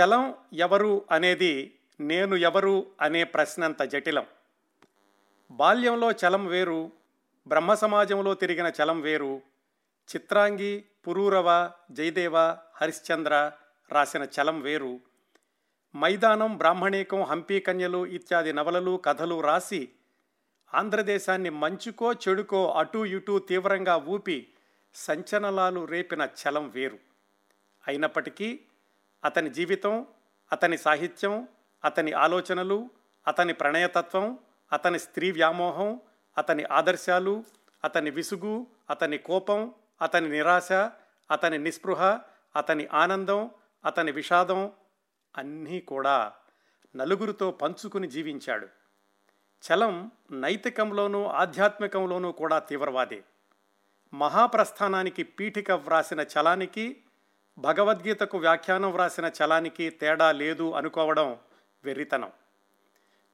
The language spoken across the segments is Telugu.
చలం ఎవరు అనేది నేను ఎవరు అనే ప్రశ్నంత జటిలం. బాల్యంలో చలం వేరు బ్రహ్మ సమాజంలో తిరిగిన చలం వేరు. చిత్రాంగి పురూరవ జయదేవ హరిశ్చంద్ర రాసిన చలం వేరు. మైదానం బ్రాహ్మణీకం హంపీ కన్యలు ఇత్యాది నవలలు కథలు రాసి ఆంధ్రదేశాన్ని మంచుకో చెడుకో అటూ ఇటూ తీవ్రంగా ఊపి సంచలనాలు రేపిన చలం వేరు. అయినప్పటికీ అతని జీవితం అతని సాహిత్యం అతని ఆలోచనలు అతని ప్రణయతత్వం అతని స్త్రీ వ్యామోహం అతని ఆదర్శాలు అతని విసుగు అతని కోపం అతని నిరాశ అతని నిస్పృహ అతని ఆనందం అతని విషాదం అన్నీ కూడా నలుగురితో పంచుకుని జీవించాడు. చలం నైతికంలోనూ ఆధ్యాత్మికంలోనూ కూడా తీవ్రవాదే. మహాప్రస్థానానికి పీఠిక వ్రాసిన చలానికి భగవద్గీతకు వ్యాఖ్యానం వ్రాసిన చలానికి తేడా లేదు అనుకోవడం వెర్రితనం.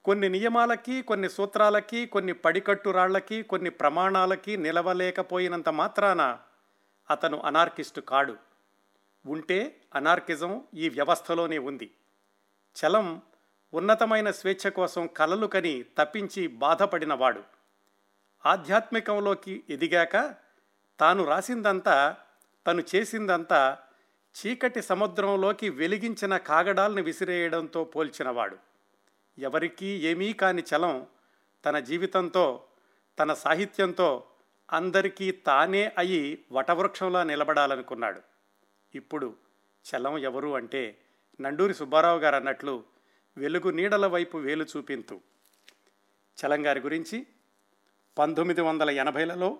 కొన్ని నియమాలకి కొన్ని సూత్రాలకి కొన్ని పడికట్టురాళ్ళకి కొన్ని ప్రమాణాలకి నిలవలేకపోయినంత మాత్రాన అతను అనార్కిస్టు కాడు. ఉంటే అనార్కిజం ఈ వ్యవస్థలోనే ఉంది. చలం ఉన్నతమైన స్వేచ్ఛ కోసం కలలు కని తప్పించి బాధపడినవాడు. ఆధ్యాత్మికంలోకి ఎదిగాక తాను రాసిందంతా తను చేసిందంతా చీకటి సముద్రంలోకి వెలిగించిన కాగడాల్ని విసిరేయడంతో పోల్చినవాడు. ఎవరికీ ఏమీ కాని చలం తన జీవితంతో తన సాహిత్యంతో అందరికీ తానే అయి వటవృక్షంలా నిలబడాలనుకున్నాడు. ఇప్పుడు చలం ఎవరు అంటే నండూరి సుబ్బారావు గారు అన్నట్లు వెలుగు నీడల వైపు వేలు చూపింతు. చలం గారి గురించి పంతొమ్మిది వందల ఎనభైలలో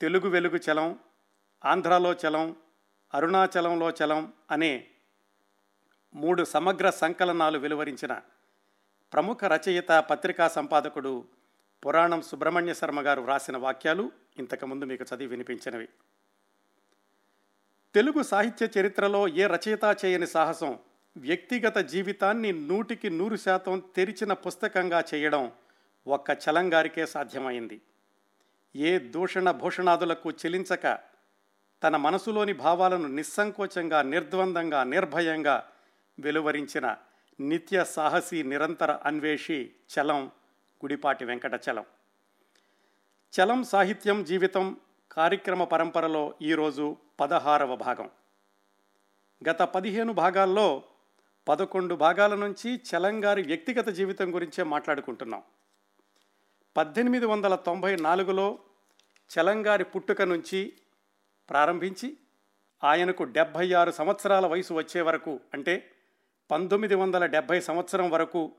తెలుగు వెలుగు చలం ఆంధ్రాలో చలం అరుణాచలంలో చలం అనే మూడు సమగ్ర సంకలనాలు వెలువరించిన ప్రముఖ రచయిత పత్రికా సంపాదకుడు పురాణం సుబ్రహ్మణ్య శర్మ గారు వ్రాసిన వాక్యాలు ఇంతకుముందు మీకు చదివి వినిపించినవి. తెలుగు సాహిత్య చరిత్రలో ఏ రచయిత చేయని సాహసం వ్యక్తిగత జీవితాన్ని నూటికి నూరు శాతం తెరిచిన పుస్తకంగా చేయడం ఒక్క చలంగారికే సాధ్యమైంది. ఏ దూషణ భూషణాదులకు చెలించక తన మనసులోని భావాలను నిస్సంకోచంగా నిర్ద్వందంగా నిర్భయంగా వెలువరించిన నిత్య సాహసి నిరంతర అన్వేషి చలం గుడిపాటి వెంకట చలం. చలం సాహిత్యం జీవితం కార్యక్రమ పరంపరలో ఈరోజు పదహారవ భాగం. గత పదిహేను భాగాల్లో పదకొండు భాగాల నుంచి చలంగారి వ్యక్తిగత జీవితం గురించే మాట్లాడుకుంటున్నాం. పద్దెనిమిది వందల తొంభై నాలుగులో చలంగారి పుట్టుక నుంచి ప్రారంభించి ఆయనకు డెబ్భై ఆరు సంవత్సరాల వయసు వచ్చే వరకు అంటే పంతొమ్మిది వందల డెబ్భై సంవత్సరం వరకు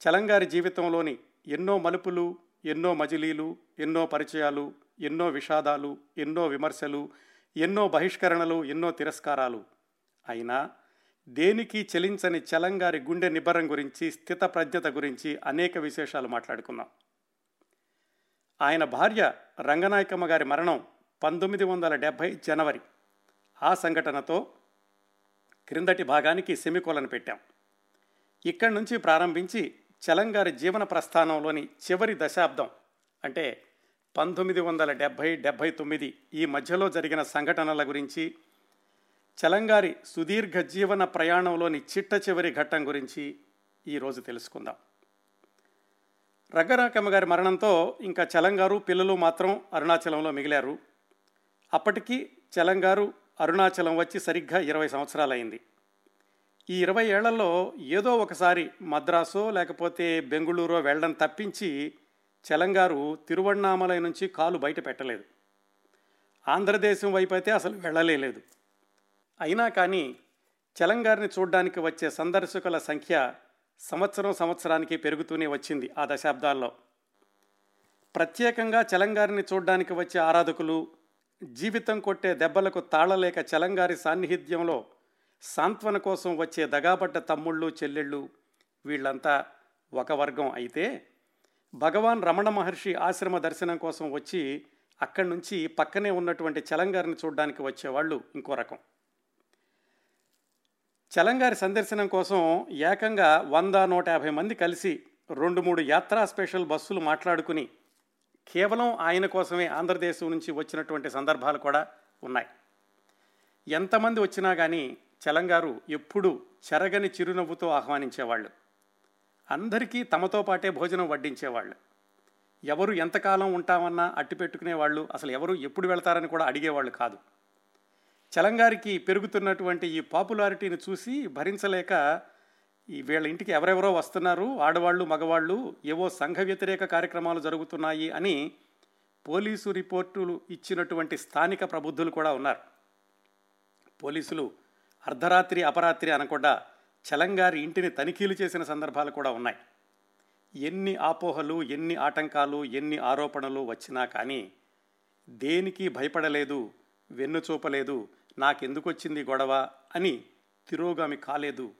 చలంగారి జీవితంలోని ఎన్నో మలుపులు ఎన్నో మజిలీలు ఎన్నో పరిచయాలు ఎన్నో విషాదాలు ఎన్నో విమర్శలు ఎన్నో బహిష్కరణలు ఎన్నో తిరస్కారాలు. అయినా దేనికి చెలించని చలంగారి గుండె నిబ్బరం గురించి స్థితప్రజ్ఞత గురించి అనేక విశేషాలు మాట్లాడుకున్నాం ఆయన భార్య రంగనాయకమ్మ గారి మరణం పంతొమ్మిది వందల డెబ్భై జనవరి ఆ సంఘటనతో క్రిందటి భాగానికి సెమికోలను పెట్టాం. ఇక్కడి నుంచి ప్రారంభించి చలంగారి జీవన ప్రస్థానంలోని చివరి దశాబ్దం అంటే పంతొమ్మిది వందల డెబ్భై డెబ్భై తొమ్మిది ఈ మధ్యలో జరిగిన సంఘటనల గురించి చలంగారి సుదీర్ఘ జీవన ప్రయాణంలోని చిట్ట చివరి ఘట్టం గురించి ఈరోజు తెలుసుకుందాం. రగ్గరాకమ్మ గారి మరణంతో ఇంకా చలంగారు పిల్లలు మాత్రం అరుణాచలంలో మిగిలారు. అప్పటికి చలంగారు అరుణాచలం వచ్చి సరిగ్గా ఇరవై సంవత్సరాలైంది. ఈ ఇరవై ఏళ్ళలో ఏదో ఒకసారి మద్రాసో లేకపోతే బెంగళూరో వెళ్ళడం తప్పించి చలంగారు తిరువణామలై నుంచి కాలు బయట పెట్టలేదు. ఆంధ్రదేశం వైపు అయితే అసలు వెళ్ళలేదు అయినా కానీ చలంగారిని చూడ్డానికి వచ్చే సందర్శకుల సంఖ్య సంవత్సరం సంవత్సరానికి పెరుగుతూనే వచ్చింది ఆ దశాబ్దాల్లో. ప్రత్యేకంగా చలంగారిని చూడ్డానికి వచ్చే ఆరాధకులు జీవితం కొట్టే దెబ్బలకు తాళలేక చలంగారి సాన్నిహిత్యంలో సాంత్వన కోసం వచ్చే దగాబడ్డ తమ్ముళ్ళు చెల్లెళ్ళు వీళ్ళంతా ఒక వర్గం అయితే భగవాన్ రమణ మహర్షి ఆశ్రమ దర్శనం కోసం వచ్చి అక్కడి నుంచి పక్కనే ఉన్నటువంటి చలంగారిని చూడడానికి వచ్చేవాళ్ళు ఇంకో రకం. చలంగారి సందర్శనం కోసం ఏకంగా వంద నూట యాభై మంది కలిసి రెండు మూడు యాత్రా స్పెషల్ బస్సులు మాట్లాడుకుని కేవలం ఆయన కోసమే ఆంధ్రదేశం నుంచి వచ్చినటువంటి సందర్భాలు కూడా ఉన్నాయి. ఎంతమంది వచ్చినా కానీ చలంగారు ఎప్పుడూ చెరగని చిరునవ్వుతో ఆహ్వానించేవాళ్ళు. అందరికీ తమతో పాటే భోజనం వడ్డించేవాళ్ళు. ఎవరు ఎంతకాలం ఉంటామన్నా అట్టి పెట్టుకునేవాళ్ళు అసలు ఎవరు ఎప్పుడు వెళ్తారని కూడా అడిగేవాళ్ళు కాదు. చలంగారికి పెరుగుతున్నటువంటి ఈ పాపులారిటీని చూసి భరించలేక ఈ వీళ్ళ ఇంటికి ఎవరెవరో వస్తున్నారు ఆడవాళ్ళు మగవాళ్ళు ఏవో సంఘ వ్యతిరేక కార్యక్రమాలు జరుగుతున్నాయి అని పోలీసు రిపోర్టులు ఇచ్చినటువంటి స్థానిక ప్రబుద్ధులు కూడా ఉన్నారు. పోలీసులు అర్ధరాత్రి అపరాత్రి అనకుండా చలంగారి ఇంటిని తనిఖీలు చేసిన సందర్భాలు కూడా ఉన్నాయి. ఎన్ని ఆపోహలు ఎన్ని ఆటంకాలు ఎన్ని ఆరోపణలు వచ్చినా కానీ దేనికి భయపడలేదు వెన్ను చూపలేదు నాకెందుకొచ్చింది గొడవ అని తిరోగామి కాలేదు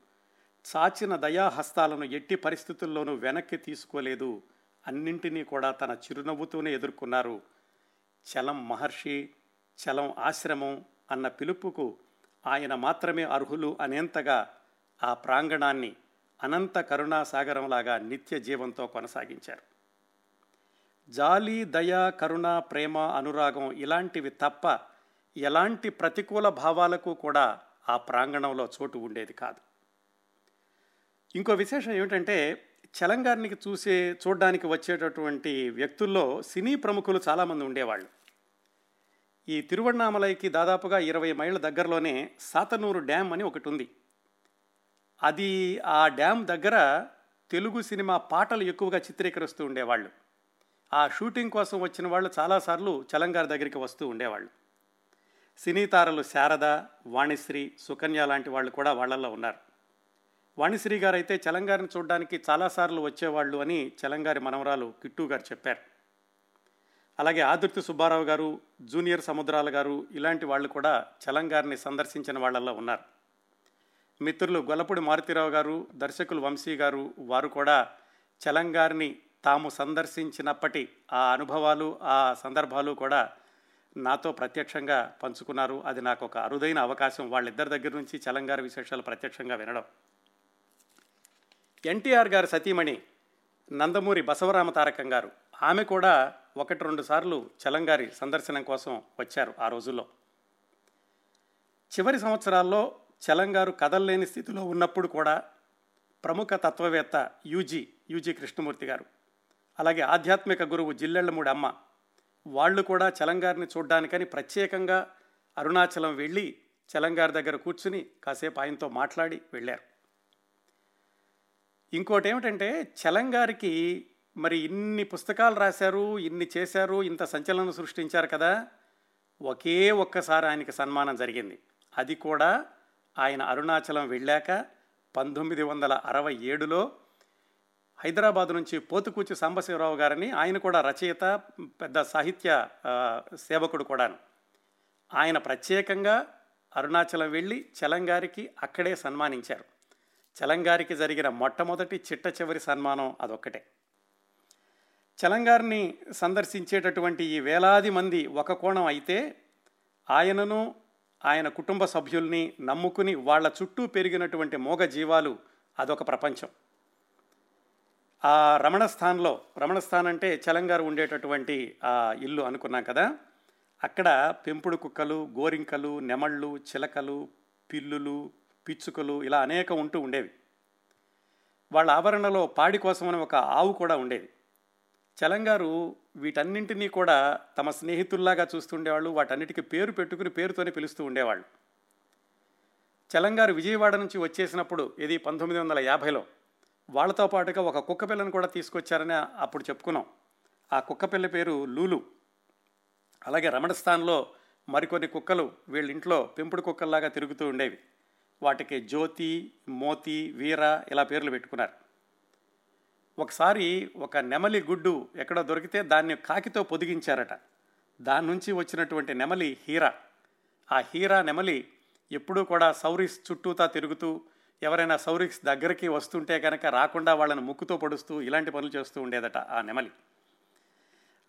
చాచిన దయాహస్తాలను ఎట్టి పరిస్థితుల్లోనూ వెనక్కి తీసుకోలేదు. అన్నింటినీ కూడా తన చిరునవ్వుతోనే ఎదుర్కొన్నారు. చలం మహర్షి చలం ఆశ్రమం అన్న పిలుపుకు ఆయన మాత్రమే అర్హులు అనేంతగా ఆ ప్రాంగణాన్ని అనంత కరుణాసాగరంలాగా నిత్య జీవంతో కొనసాగించారు. జాలి దయ కరుణ ప్రేమ అనురాగం ఇలాంటివి తప్ప ఎలాంటి ప్రతికూల భావాలకు కూడా ఆ ప్రాంగణంలో చోటు ఉండేది కాదు. ఇంకో విశేషం ఏమిటంటే చలంగారికి చూసే చూడడానికి వచ్చేటటువంటి వ్యక్తుల్లో సినీ ప్రముఖులు చాలామంది ఉండేవాళ్ళు. ఈ తిరువణామలైకి దాదాపుగా ఇరవై మైళ్ళ దగ్గరలోనే సాతనూరు డ్యామ్ అని ఒకటి ఉంది. అది ఆ డ్యామ్ దగ్గర తెలుగు సినిమా పాటలు ఎక్కువగా చిత్రీకరిస్తూ ఉండేవాళ్ళు. ఆ షూటింగ్ కోసం వచ్చిన వాళ్ళు చాలాసార్లు చలంగారి దగ్గరికి వస్తూ ఉండేవాళ్ళు. సినీ తారలు శారద వాణిశ్రీ సుకన్య లాంటి వాళ్ళు కూడా వాళ్ళల్లో ఉన్నారు. వాణిశ్రీ గారు అయితే చలంగారిని చూడడానికి చాలాసార్లు వచ్చేవాళ్ళు అని చలంగారి మనవరాలు కిట్టు గారు చెప్పారు. అలాగే ఆదుర్తి సుబ్బారావు గారు జూనియర్ సముద్రాల గారు ఇలాంటి వాళ్ళు కూడా చలంగారిని సందర్శించిన వాళ్ళల్లో ఉన్నారు. మిత్రులు గొల్లపూడి మారుతిరావు గారు దర్శకులు వంశీ గారు వారు కూడా చలంగారిని తాము సందర్శించినప్పటి ఆ అనుభవాలు ఆ సందర్భాలు కూడా నాతో ప్రత్యక్షంగా పంచుకున్నారు. అది నాకు ఒక అరుదైన అవకాశం. వాళ్ళిద్దరి దగ్గర నుంచి చలంగారి విశేషాలు ప్రత్యక్షంగా వినడం. ఎన్టీఆర్ గారి సతీమణి నందమూరి బసవరామ తారకం గారు. ఆమె కూడా ఒకటి రెండు సార్లు చలంగారి సందర్శనం కోసం వచ్చారు ఆ రోజుల్లో. చివరి సంవత్సరాల్లో చలంగారు కదల్లేని స్థితిలో ఉన్నప్పుడు కూడా ప్రముఖ తత్వవేత్త యూజీ యూజీ కృష్ణమూర్తి గారు అలాగే ఆధ్యాత్మిక గురువు జిల్లెళ్ళమూడి అమ్మ వాళ్ళు కూడా చలంగారిని చూడ్డానికని ప్రత్యేకంగా అరుణాచలం వెళ్ళి చలంగారి దగ్గర కూర్చుని కాసేపు ఆయనతో మాట్లాడి వెళ్ళారు. ఇంకోటి ఏమిటంటే చలంగారికి మరి ఇన్ని పుస్తకాలు రాశారు ఇన్ని చేశారు ఇంత సంచలనం సృష్టించారు కదా ఒకే ఒక్కసారి ఆయనకి సన్మానం జరిగింది. అది కూడా ఆయన అరుణాచలం వెళ్ళాక పంతొమ్మిది వందల అరవై ఏడులో హైదరాబాద్ నుంచి పోతుకూచి సాంబశివరావు గారిని ఆయన కూడా రచయిత పెద్ద సాహిత్య సేవకుడు కూడాను. ఆయన ప్రత్యేకంగా అరుణాచలం వెళ్ళి చలంగారికి అక్కడే సన్మానించారు. చలంగారికి జరిగిన మొట్టమొదటి చిట్ట చివరి సన్మానం అదొక్కటే. చలంగారిని సందర్శించేటటువంటి ఈ వేలాది మంది ఒక కోణం అయితే ఆయనను ఆయన కుటుంబ సభ్యుల్ని నమ్ముకుని వాళ్ళ చుట్టూ పెరిగినటువంటి మోగ జీవాలు అదొక ప్రపంచం. ఆ రమణస్థాన్లో రమణస్థాన్ అంటే చలంగారు ఉండేటటువంటి ఆ ఇల్లు అనుకున్నాం కదా. అక్కడ పెంపుడు కుక్కలు గోరింకలు నెమళ్ళు చిలకలు పిల్లులు పిచ్చుకలు ఇలా అనేక ఉంటూ ఉండేవి. వాళ్ళ ఆవరణలో పాడి కోసమని ఒక ఆవు కూడా ఉండేది. చలంగారు వీటన్నింటినీ కూడా తమ స్నేహితుల్లాగా చూస్తుండేవాళ్ళు వాటన్నిటికీ పేరు పెట్టుకుని పేరుతోనే పిలుస్తూ ఉండేవాళ్ళు. చలంగారు విజయవాడ నుంచి వచ్చేసినప్పుడు ఇది పంతొమ్మిది వందల యాభైలో వాళ్ళతో పాటుగా ఒక కుక్క పిల్లను కూడా తీసుకొచ్చారని అప్పుడు చెప్పుకున్నాం. ఆ కుక్క పిల్ల పేరు లూలు. అలాగే రమణస్థాన్లో మరికొన్ని కుక్కలు వీళ్ళ ఇంట్లో పెంపుడు కుక్కల్లాగా తిరుగుతూ ఉండేవి. వాటికి జ్యోతి మోతి వీర ఇలా పేర్లు పెట్టుకున్నారు. ఒకసారి ఒక నెమలి గుడ్డు ఎక్కడో దొరికితే దాన్ని కాకితో పొదిగించారట. దాని నుంచి వచ్చినటువంటి నెమలి హీరా. ఆ హీరా నెమలి ఎప్పుడూ కూడా సౌరిస్ చుట్టూతా తిరుగుతూ ఎవరైనా సౌరిక్స్ దగ్గరికి వస్తుంటే కనుక రాకుండా వాళ్ళని ముక్కుతో పొడుస్తూ ఇలాంటి పనులు చేస్తూ ఉండేదట ఆ నెమలి.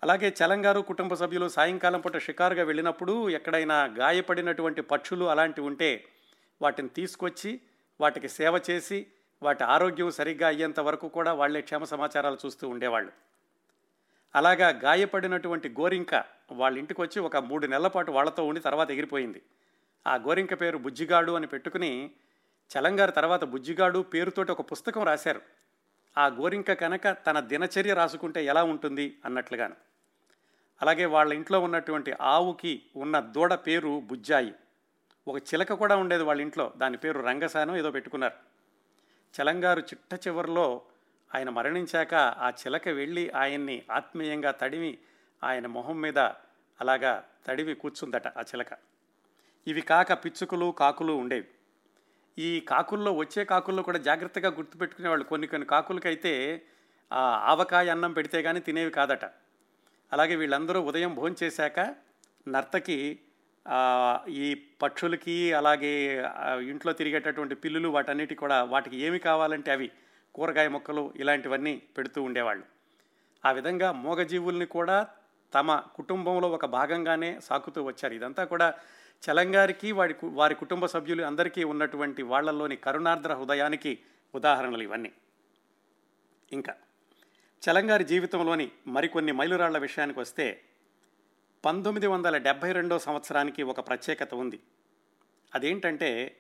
అలాగే చలంగారు కుటుంబ సభ్యులు సాయంకాలం పూట షికారుగా వెళ్ళినప్పుడు ఎక్కడైనా గాయపడినటువంటి పక్షులు అలాంటివి ఉంటే వాటిని తీసుకొచ్చి వాటికి సేవ చేసి వాటి ఆరోగ్యం సరిగ్గా అయ్యేంత వరకు కూడా వాళ్ళే క్షేమ సమాచారాలు చూస్తూ ఉండేవాళ్ళు. అలాగా గాయపడినటువంటి గోరింక వాళ్ళ ఇంటికి వచ్చి ఒక మూడు నెలల పాటు వాళ్ళతో ఉండి తర్వాత ఎగిరిపోయింది. ఆ గోరింక పేరు బుజ్జిగాడు అని పెట్టుకుని చలంగారు తర్వాత బుజ్జిగాడు పేరుతోటి ఒక పుస్తకం రాశారు. ఆ గోరింక కనుక తన దినచర్య రాసుకుంటే ఎలా ఉంటుంది అన్నట్లుగాను. అలాగే వాళ్ళ ఇంట్లో ఉన్నటువంటి ఆవుకి ఉన్న దూడ పేరు బుజ్జాయి. ఒక చిలక కూడా ఉండేది వాళ్ళ ఇంట్లో. దాని పేరు రంగసానం ఏదో పెట్టుకున్నారు. చలంగారు చిట్ట చివరిలో ఆయన మరణించాక ఆ చిలక వెళ్ళి ఆయన్ని ఆత్మీయంగా తడివి ఆయన మొహం మీద అలాగా తడివి కూర్చుందట ఆ చిలక. ఇవి కాక పిచ్చుకలు కాకులు ఉండేవి. ఈ కాకుల్లో వచ్చే కాకుల్లో కూడా జాగ్రత్తగా గుర్తుపెట్టుకునేవాళ్ళు. కొన్ని కొన్ని కాకులకైతే ఆ ఆవకాయ అన్నం పెడితే కానీ తినేవి కాదట. అలాగే వీళ్ళందరూ ఉదయం భోంచేశాక నర్తకి ఈ పక్షులకి అలాగే ఇంట్లో తిరిగేటటువంటి పిల్లులు వాటన్నిటి కూడా వాటికి ఏమి కావాలంటే అవి కూరగాయ మొక్కలు ఇలాంటివన్నీ పెడుతూ ఉండేవాళ్ళు. ఆ విధంగా మూగజీవుల్ని కూడా తమ కుటుంబంలో ఒక భాగంగానే సాకుతూ వచ్చారు. ఇదంతా కూడా చలంగారికి వాడి కు- వారి కుటుంబ సభ్యులు అందరికీ ఉన్నటువంటి వాళ్ళల్లోని కరుణార్ద్ర హృదయానికి ఉదాహరణలు ఇవన్నీ. ఇంకా చలంగారి జీవితంలోని మరికొన్ని మైలురాళ్ళ విషయానికి వస్తే పంతొమ్మిది వందల డెబ్భై రెండో సంవత్సరానికి ఒక ప్రత్యేకత ఉంది. అదేంటంటే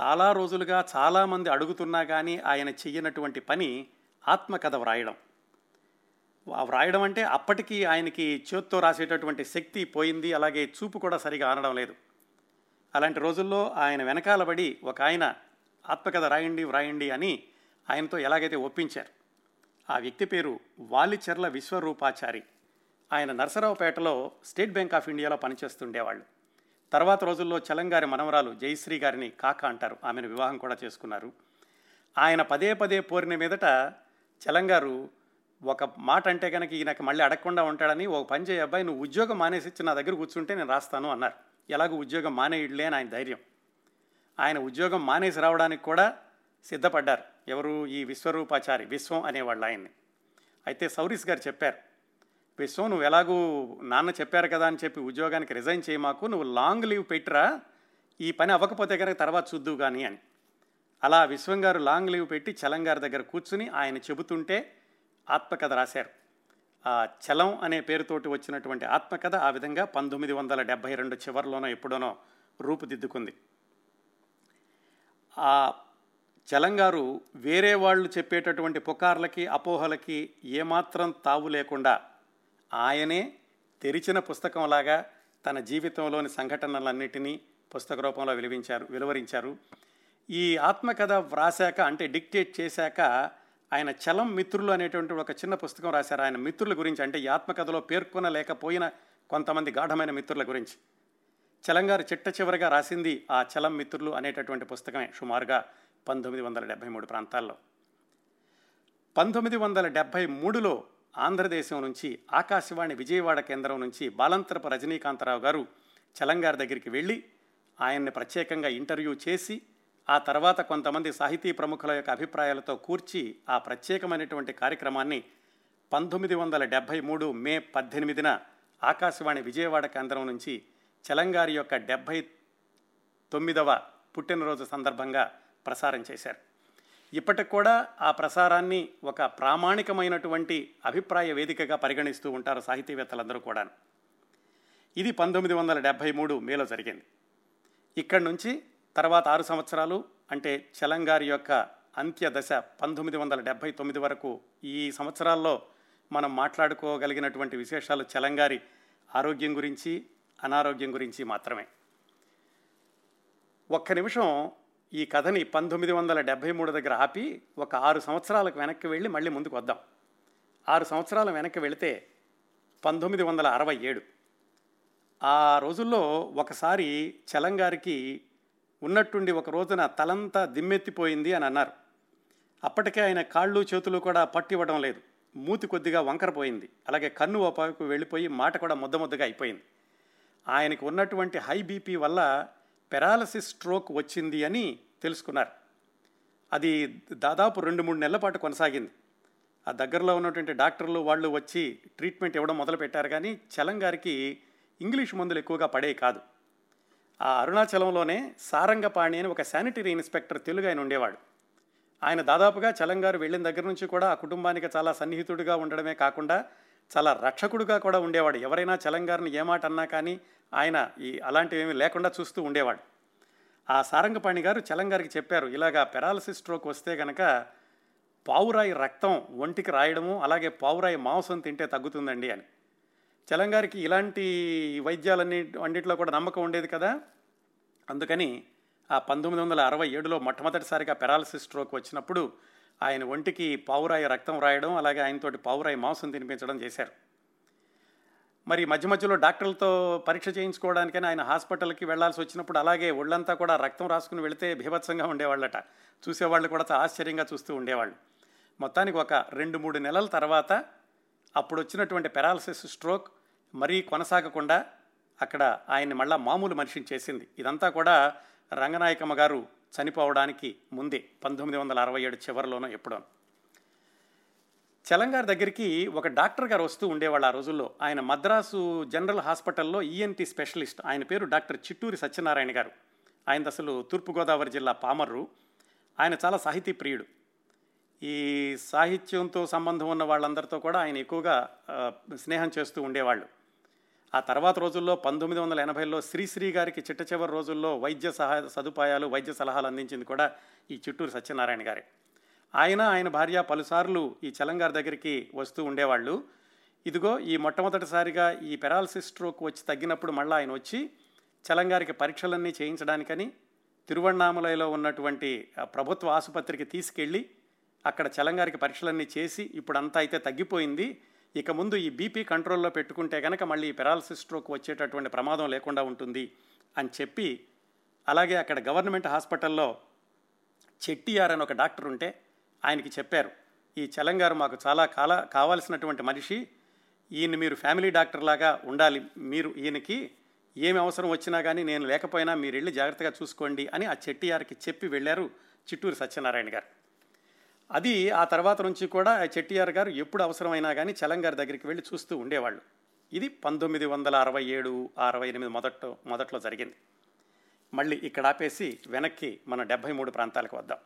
చాలా రోజులుగా చాలామంది అడుగుతున్నా కానీ ఆయన చెయ్యనటువంటి పని ఆత్మకథ వ్రాయడం. వ్రాయడం అంటే అప్పటికి ఆయనకి చేత్తో రాసేటటువంటి శక్తి పోయింది అలాగే చూపు కూడా సరిగా ఆనడం లేదు. అలాంటి రోజుల్లో ఆయన వెనకాలబడి ఒక ఆయన ఆత్మకథ రాయండి వ్రాయండి అని ఆయనతో ఎలాగైతే ఒప్పించారు. ఆ వ్యక్తి పేరు వాలిచెర్ల విశ్వరూపాచారి. ఆయన నరసరావుపేటలో స్టేట్ బ్యాంక్ ఆఫ్ ఇండియాలో పనిచేస్తుండేవాళ్ళు. తర్వాత రోజుల్లో చలంగారి మనవరాలు జయశ్రీ గారిని కాక అంటారు. ఆమెను వివాహం కూడా చేసుకున్నారు. ఆయన పదే పదే పోరిన మీదట చలంగారు ఒక మాట అంటే కనుక ఈయనకి మళ్ళీ అడగకుండా ఉంటాడని ఓ పని చేయ అబ్బాయి నువ్వు ఉద్యోగం మానేసి ఇచ్చి నా దగ్గర కూర్చుంటే నేను రాస్తాను అన్నారు. ఎలాగో ఉద్యోగం మానేయడులే అని ఆయన ధైర్యం. ఆయన ఉద్యోగం మానేసి రావడానికి కూడా సిద్ధపడ్డారు. ఎవరు? ఈ విశ్వరూపాచారి విశ్వం అనేవాళ్ళు ఆయన్ని. అయితే సౌరీస్ గారు చెప్పారు విశ్వం నువ్వు ఎలాగూ నాన్న చెప్పారు కదా అని చెప్పి ఉద్యోగానికి రిజైన్ చేయమాకు నువ్వు లాంగ్ లీవ్ పెట్టరా ఈ పని అవ్వకపోతే కనుక తర్వాత చూద్దు కానీ అని. అలా విశ్వం గారు లాంగ్ లీవ్ పెట్టి చలం గారి దగ్గర కూర్చుని ఆయన చెబుతుంటే ఆత్మకథ రాశారు. ఆ చలం అనే పేరుతోటి వచ్చినటువంటి ఆత్మకథ ఆ విధంగా పంతొమ్మిది వందల డెబ్భై రెండు చివరిలోనో ఎప్పుడోనో రూపుదిద్దుకుంది. ఆ చలంగారు వేరే వాళ్ళు చెప్పేటటువంటి పుకార్లకి అపోహలకి ఏమాత్రం తావు లేకుండా ఆయనే తెరిచిన పుస్తకంలాగా తన జీవితంలోని సంఘటనలన్నిటినీ పుస్తక రూపంలో వెలివించారు వెలువరించారు. ఈ ఆత్మకథ వ్రాసాక అంటే డిక్టేట్ చేశాక ఆయన చలం మిత్రులు అనేటువంటి ఒక చిన్న పుస్తకం రాశారు. ఆయన మిత్రుల గురించి అంటే ఈ ఆత్మకథలో పేర్కొనలేకపోయిన కొంతమంది గాఢమైన మిత్రుల గురించి. చలంగారు చిట్ట చివరిగా రాసింది ఆ చలం మిత్రులు అనేటటువంటి పుస్తకమే సుమారుగా పంతొమ్మిది వందల డెబ్భై మూడు ప్రాంతాల్లో. పంతొమ్మిది వందల డెబ్భై మూడులో ఆంధ్రదేశం నుంచి ఆకాశవాణి విజయవాడ కేంద్రం నుంచి బాలంతరపు రజనీకాంతరావు గారు చలంగారి దగ్గరికి వెళ్ళి ఆయన్ని ప్రత్యేకంగా ఇంటర్వ్యూ చేసి ఆ తర్వాత కొంతమంది సాహితీ ప్రముఖుల యొక్క అభిప్రాయాలతో కూర్చి ఆ ప్రత్యేకమైనటువంటి కార్యక్రమాన్ని పంతొమ్మిది వందల డెబ్భై మూడు మే పద్దెనిమిదిన ఆకాశవాణి విజయవాడ కేంద్రం నుంచి చలంగారి యొక్క డెబ్భై తొమ్మిదవ పుట్టినరోజు సందర్భంగా ప్రసారం చేశారు. ఇప్పటికి కూడా ఆ ప్రసారాన్ని ఒక ప్రామాణికమైనటువంటి అభిప్రాయ వేదికగా పరిగణిస్తూ ఉంటారు సాహితీవేత్తలందరూ కూడా ఇది పంతొమ్మిది వందల డెబ్భై మూడు మేలో జరిగింది. ఇక్కడి నుంచి తర్వాత ఆరు సంవత్సరాలు అంటే చలంగారి యొక్క అంత్య దశ పంతొమ్మిది వందల డెబ్భై తొమ్మిది వరకు ఈ సంవత్సరాల్లో మనం మాట్లాడుకోగలిగినటువంటి విశేషాలు చలంగారి ఆరోగ్యం గురించి అనారోగ్యం గురించి మాత్రమే. ఒక్క నిమిషం ఈ కథని పంతొమ్మిది వందల డెబ్భై మూడు దగ్గర ఆపి ఒక ఆరు సంవత్సరాలకు వెనక్కి వెళ్ళి మళ్ళీ ముందుకు వద్దాం. ఆరు సంవత్సరాల వెనక్కి వెళితే పంతొమ్మిది వందల అరవై ఏడు. ఆ రోజుల్లో ఒకసారి చలంగారికి ఉన్నట్టుండి ఒక రోజున తలంతా దిమ్మెత్తిపోయింది అని అన్నారు. అప్పటికే ఆయన కాళ్ళు చేతులు కూడా పట్టి ఇవ్వడం లేదు. మూతి కొద్దిగా వంకరపోయింది అలాగే కన్ను ఓపాకు వెళ్ళిపోయి మాట కూడా ముద్ద ముద్దగా అయిపోయింది. ఆయనకు ఉన్నటువంటి high B P paralysis stroke వచ్చింది అని తెలుసుకున్నారు. అది దాదాపు రెండు మూడు నెలల పాటు కొనసాగింది. ఆ దగ్గరలో ఉన్నటువంటి డాక్టర్లు వాళ్ళు వచ్చి ట్రీట్మెంట్ ఇవ్వడం మొదలుపెట్టారు కానీ చలం గారికి ఇంగ్లీష్ మందులు ఎక్కువగా పడే కాదు. ఆ అరుణాచలంలోనే సారంగపాణి అని ఒక శానిటరీ ఇన్స్పెక్టర్ తెలుగు ఆయన ఉండేవాడు. ఆయన దాదాపుగా చలంగారు వెళ్ళిన దగ్గర నుంచి కూడా ఆ కుటుంబానికి చాలా సన్నిహితుడిగా ఉండడమే కాకుండా చాలా రక్షకుడుగా కూడా ఉండేవాడు. ఎవరైనా చలంగారిని ఏ మాట అన్నా కానీ ఆయన ఈ అలాంటివేమీ లేకుండా చూస్తూ ఉండేవాడు. ఆ సారంగపాణి గారు చలంగారికి చెప్పారు ఇలాగా పెరాలసిస్ స్ట్రోక్ వస్తే గనక పావురాయి రక్తం ఒంటికి రాయడము అలాగే పావురాయి మాంసం తింటే తగ్గుతుందండి అని. చలంగారికి ఇలాంటి వైద్యాలన్నీ అన్నింటిలో కూడా నమ్మకం ఉండేది కదా. అందుకని ఆ పంతొమ్మిది వందల అరవై ఏడులో మొట్టమొదటిసారిగా పెరాలసిస్ స్ట్రోక్ వచ్చినప్పుడు ఆయన ఒంటికి పావురాయి రక్తం రాయడం అలాగే ఆయనతోటి పావురాయి మాంసం తినిపించడం చేశారు. మరి మధ్య మధ్యలో డాక్టర్లతో పరీక్ష చేయించుకోవడానికని ఆయన హాస్పిటల్కి వెళ్ళాల్సి వచ్చినప్పుడు అలాగే ఒళ్ళంతా కూడా రక్తం రాసుకుని వెళితే భీభత్సంగా ఉండేవాళ్ళట. చూసేవాళ్ళు కూడా ఆశ్చర్యంగా చూస్తూ ఉండేవాళ్ళు. మొత్తానికి ఒక రెండు మూడు నెలల తర్వాత అప్పుడు వచ్చినటువంటి పెరాలసిస్ స్ట్రోక్ మరీ కొనసాగకుండా అక్కడ ఆయన్ని మళ్ళా మామూలు మనిషిని చేసింది. ఇదంతా కూడా రంగనాయకమ్మ గారు చనిపోవడానికి ముందే పంతొమ్మిది వందల అరవై ఏడు చివరిలోనో ఎప్పుడో చలంగారి దగ్గరికి ఒక డాక్టర్ గారు వస్తూ ఉండేవాళ్ళు ఆ రోజుల్లో. ఆయన మద్రాసు జనరల్ హాస్పిటల్లో ఈఎన్టీ స్పెషలిస్ట్. ఆయన పేరు డాక్టర్ చిట్టూరి సత్యనారాయణ గారు. ఆయన అసలు తూర్పుగోదావరి జిల్లా పామర్రు. ఆయన చాలా సాహితీ ప్రియుడు. ఈ సాహిత్యంతో సంబంధం ఉన్న వాళ్ళందరితో కూడా ఆయన ఎక్కువగా స్నేహం చేస్తూ ఉండేవాళ్ళు. ఆ తర్వాత రోజుల్లో పంతొమ్మిది వందల ఎనభైలో శ్రీశ్రీ గారికి చిట్ట చివరి రోజుల్లో వైద్య సహాయ సదుపాయాలు వైద్య సలహాలు అందించింది కూడా ఈ చిట్టూరు సత్యనారాయణ గారే. ఆయన ఆయన భార్య పలుసార్లు ఈ చలంగారి దగ్గరికి వస్తూ ఉండేవాళ్ళు. ఇదిగో ఈ మొట్టమొదటిసారిగా ఈ పెరాలసిస్ స్ట్రోక్ వచ్చి తగ్గినప్పుడు మళ్ళీ ఆయన వచ్చి చలంగారికి పరీక్షలన్నీ చేయించడానికని తిరువణామలయలో ఉన్నటువంటి ప్రభుత్వ ఆసుపత్రికి తీసుకెళ్ళి అక్కడ చలంగారికి పరీక్షలన్నీ చేసి ఇప్పుడు అంతా అయితే తగ్గిపోయింది. ఇక ముందు ఈ బీపీ కంట్రోల్లో పెట్టుకుంటే కనుక మళ్ళీ ఈ పెరాలసిస్ స్ట్రోక్ వచ్చేటటువంటి ప్రమాదం లేకుండా ఉంటుంది అని చెప్పి అలాగే అక్కడ గవర్నమెంట్ హాస్పిటల్లో చెట్టియార్ అని ఒక డాక్టర్ ఉంటే ఆయనకి చెప్పారు. ఈ చలంగారు మాకు చాలా కాల కావాల్సినటువంటి మనిషి. ఈయన మీరు ఫ్యామిలీ డాక్టర్ లాగా ఉండాలి. మీరు ఈయనకి ఏమి అవసరం వచ్చినా కానీ నేను లేకపోయినా మీరు వెళ్ళి జాగ్రత్తగా చూసుకోండి అని ఆ చెట్టియారికి చెప్పి వెళ్ళారు చిట్టూరు సత్యనారాయణ గారు. అది ఆ తర్వాత నుంచి కూడా ఆ చెట్టియార్ గారు ఎప్పుడు అవసరమైనా కానీ చలంగారి దగ్గరికి వెళ్ళి చూస్తూ ఉండేవాళ్ళు. ఇది పంతొమ్మిది వందల అరవై ఏడు అరవై ఎనిమిది మొదట్లో మొదట్లో జరిగింది. మళ్ళీ ఇక్కడ ఆపేసి వెనక్కి మన డెబ్భై మూడు ప్రాంతాలకు వద్దాం.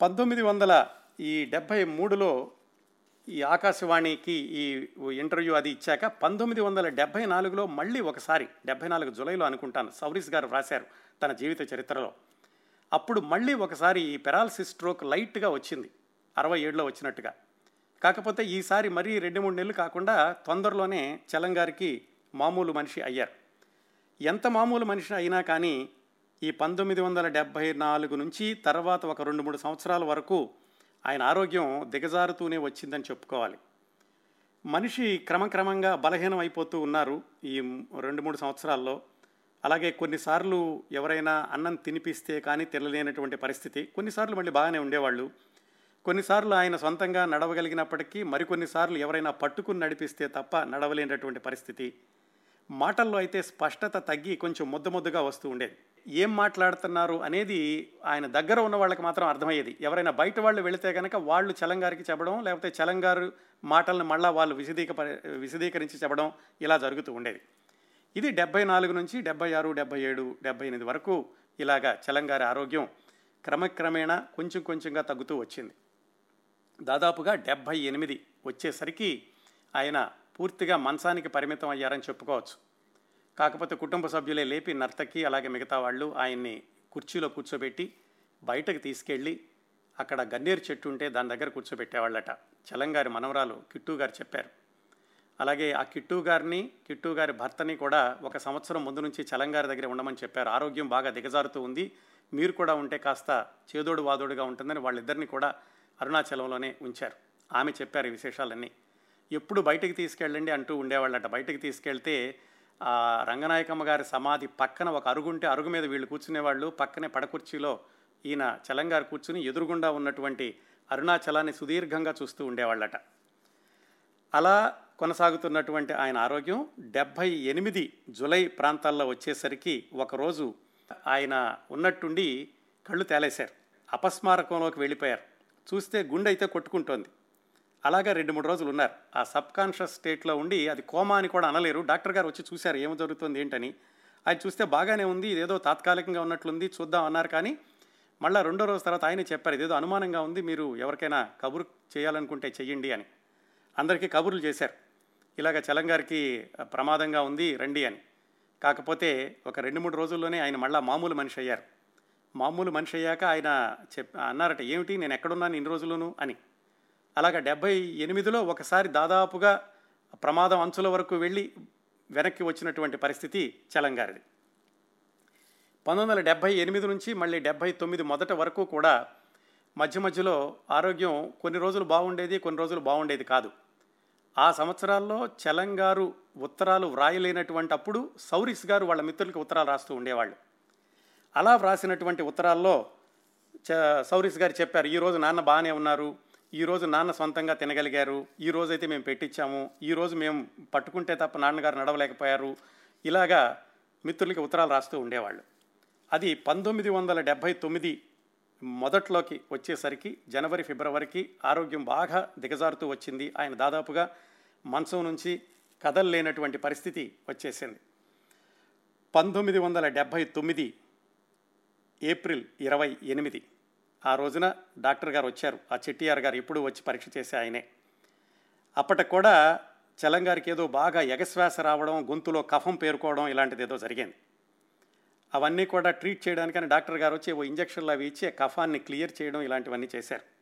పంతొమ్మిది వందల ఈ డెబ్భై మూడులో ఈ ఆకాశవాణికి ఈ ఇంటర్వ్యూ అది ఇచ్చాక పంతొమ్మిది వందల డెబ్భై నాలుగులో మళ్ళీ ఒకసారి డెబ్భై నాలుగు జులైలో అనుకుంటాను సౌరీస్ గారు వ్రాశారు తన జీవిత చరిత్రలో. అప్పుడు మళ్ళీ ఒకసారి ఈ పెరాలసిస్ స్ట్రోక్ లైట్గా వచ్చింది అరవై ఏడులో వచ్చినట్టుగా. కాకపోతే ఈసారి మరీ రెండు మూడు నెలలు కాకుండా తొందరలోనే చలంగారికి మామూలు మనిషి అయ్యారు. ఎంత మామూలు మనిషి అయినా కానీ ఈ పంతొమ్మిది వందల డెబ్భై నాలుగు నుంచి తర్వాత ఒక రెండు మూడు సంవత్సరాల వరకు ఆయన ఆరోగ్యం దిగజారుతూనే వచ్చిందని చెప్పుకోవాలి. మనిషి క్రమక్రమంగా బలహీనం అయిపోతూ ఉన్నారు ఈ రెండు మూడు సంవత్సరాల్లో. అలాగే కొన్నిసార్లు ఎవరైనా అన్నం తినిపిస్తే కానీ తినలేనటువంటి పరిస్థితి. కొన్నిసార్లు మళ్ళీ బాగానే ఉండేవాళ్ళు. కొన్నిసార్లు ఆయన సొంతంగా నడవగలిగినప్పటికీ మరికొన్నిసార్లు ఎవరైనా పట్టుకుని నడిపిస్తే తప్ప నడవలేనటువంటి పరిస్థితి. మాటల్లో అయితే స్పష్టత తగ్గి కొంచెం ముద్ద ముద్దగా వస్తూ ఉండేది. ఏం మాట్లాడుతున్నారు అనేది ఆయన దగ్గర ఉన్న వాళ్ళకి మాత్రం అర్థమయ్యేది. ఎవరైనా బయట వాళ్ళు వెళితే కనుక వాళ్ళు చలంగారికి చెప్పడం లేకపోతే చలంగారు మాటలను మళ్ళా వాళ్ళు విశదీక విశదీకరించి చెప్పడం ఇలా జరుగుతూ ఉండేది. ఇది డెబ్బై నాలుగు నుంచి డెబ్బై ఆరు డెబ్బై ఏడు డెబ్బై ఎనిమిది వరకు ఇలాగా చలంగారి ఆరోగ్యం క్రమక్రమేణా కొంచెం కొంచెంగా తగ్గుతూ వచ్చింది. దాదాపుగా డెబ్భై ఎనిమిది వచ్చేసరికి ఆయన పూర్తిగా మంచానికి పరిమితం అయ్యారని చెప్పుకోవచ్చు. కాకపోతే కుటుంబ సభ్యులే లేపి నర్తకి అలాగే మిగతా వాళ్ళు ఆయన్ని కుర్చీలో కూర్చోబెట్టి బయటకు తీసుకెళ్ళి అక్కడ గన్నేరు చెట్టు ఉంటే దాని దగ్గర కూర్చోబెట్టేవాళ్ళట. చలంగారి మనవరాలు కిట్టు గారు చెప్పారు. అలాగే ఆ కిట్టు గారిని కిట్టు గారి భర్తని కూడా ఒక సంవత్సరం ముందు నుంచి చలంగారి దగ్గర ఉండమని చెప్పారు. ఆరోగ్యం బాగా దిగజారుతూ ఉంది. మీరు కూడా ఉంటే కాస్త చేదోడు వాదోడుగా ఉంటుందని వాళ్ళిద్దరిని కూడా అరుణాచలంలోనే ఉంచారు. ఆమె చెప్పారు ఈ విశేషాలన్నీ. ఎప్పుడు బయటకు తీసుకెళ్ళండి అంటూ ఉండేవాళ్ళట. బయటకు తీసుకెళ్తే ఆ రంగనాయకమ్మ గారి సమాధి పక్కన ఒక అరుగుంటే అరుగు మీద వీళ్ళు కూర్చునేవాళ్ళు. పక్కనే పడకుర్చీలో ఈయన చలంగారు కూర్చుని ఎదురుగుండా ఉన్నటువంటి అరుణాచలాన్ని సుదీర్ఘంగా చూస్తూ ఉండేవాళ్ళట. అలా కొనసాగుతున్నటువంటి ఆయన ఆరోగ్యం డెబ్భై ఎనిమిది జులై ప్రాంతాల్లో వచ్చేసరికి ఒకరోజు ఆయన ఉన్నట్టుండి కళ్ళు తేలేశారు. అపస్మారకంలోకి వెళ్ళిపోయారు. చూస్తే గుండె అయితే కొట్టుకుంటోంది. అలాగా రెండు మూడు రోజులు ఉన్నారు. ఆ సబ్ కాన్షియస్ స్టేట్లో ఉండి అది కోమా అని కూడా అనలేరు. డాక్టర్ గారు వచ్చి చూశారు ఏమి జరుగుతుంది ఏంటని. అది చూస్తే బాగానే ఉంది ఇదేదో తాత్కాలికంగా ఉన్నట్లుంది చూద్దాం అన్నారు కానీ మళ్ళీ రెండో రోజు తర్వాత ఆయన చెప్పారు ఇదేదో అనుమానంగా ఉంది మీరు ఎవరికైనా కబురు చేయాలనుకుంటే చెయ్యండి అని. అందరికీ కబుర్లు చేశారు. ఇలాగ చలంగారికి ప్రమాదంగా ఉంది రండి అని. కాకపోతే ఒక రెండు మూడు రోజుల్లోనే ఆయన మళ్ళీ మామూలు మనిషి అయ్యారు. మామూలు మనిషి అయ్యాక ఆయన చెప్ అన్నారట ఏమిటి నేను ఎక్కడున్నాను ఇన్ని రోజుల్లోనూ అని. అలాగా డెబ్భై ఎనిమిదిలో ఒకసారి దాదాపుగా ప్రమాదం అంచుల వరకు వెళ్ళి వెనక్కి వచ్చినటువంటి పరిస్థితి చలంగారిది. పంతొమ్మిది వందల డెబ్భై ఎనిమిది నుంచి మళ్ళీ డెబ్భై తొమ్మిది మొదట వరకు కూడా మధ్య మధ్యలో ఆరోగ్యం కొన్ని రోజులు బాగుండేది కొన్ని రోజులు బాగుండేది కాదు. ఆ సంవత్సరాల్లో చలంగారు ఉత్తరాలు వ్రాయలేనటువంటి అప్పుడు సౌరిస్ గారు వాళ్ళ మిత్రులకి ఉత్తరాలు రాస్తూ ఉండేవాళ్ళు. అలా వ్రాసినటువంటి ఉత్తరాల్లో చ సౌరిస్ గారు చెప్పారు ఈరోజు నాన్న బాగానే ఉన్నారు ఈరోజు నాన్న సొంతంగా తినగలిగారు ఈ రోజు అయితే మేము పెట్టించాము ఈరోజు మేము పట్టుకుంటే తప్ప నాన్నగారు నడవలేకపోయారు ఇలాగా మిత్రులకి ఉత్తరాలు రాస్తూ ఉండేవాళ్ళు. అది పంతొమ్మిది వందల డెబ్భై తొమ్మిది మొదట్లోకి వచ్చేసరికి జనవరి ఫిబ్రవరికి ఆరోగ్యం బాగా దిగజారుతూ వచ్చింది. ఆయన దాదాపుగా మంచం నుంచి కదలలేనటువంటి పరిస్థితి వచ్చేసింది. పంతొమ్మిది వందల డెబ్భై తొమ్మిది ఏప్రిల్ ఇరవై ఎనిమిది ఆ రోజున డాక్టర్ గారు వచ్చారు. ఆ చెట్టియార్ గారు ఎప్పుడు వచ్చి పరీక్ష చేసే ఆయనే. అప్పటికి కూడా చలంగారికి ఏదో బాగా ఎగశ్వాస రావడం గొంతులో కఫం పేరుకోవడం ఇలాంటిది ఏదో జరిగింది. అవన్నీ కూడా ట్రీట్ చేయడానికని డాక్టర్ గారు వచ్చి ఓ ఇంజక్షన్లు అవి ఇచ్చి కఫాన్ని క్లియర్ చేయడం ఇలాంటివన్నీ చేశారు.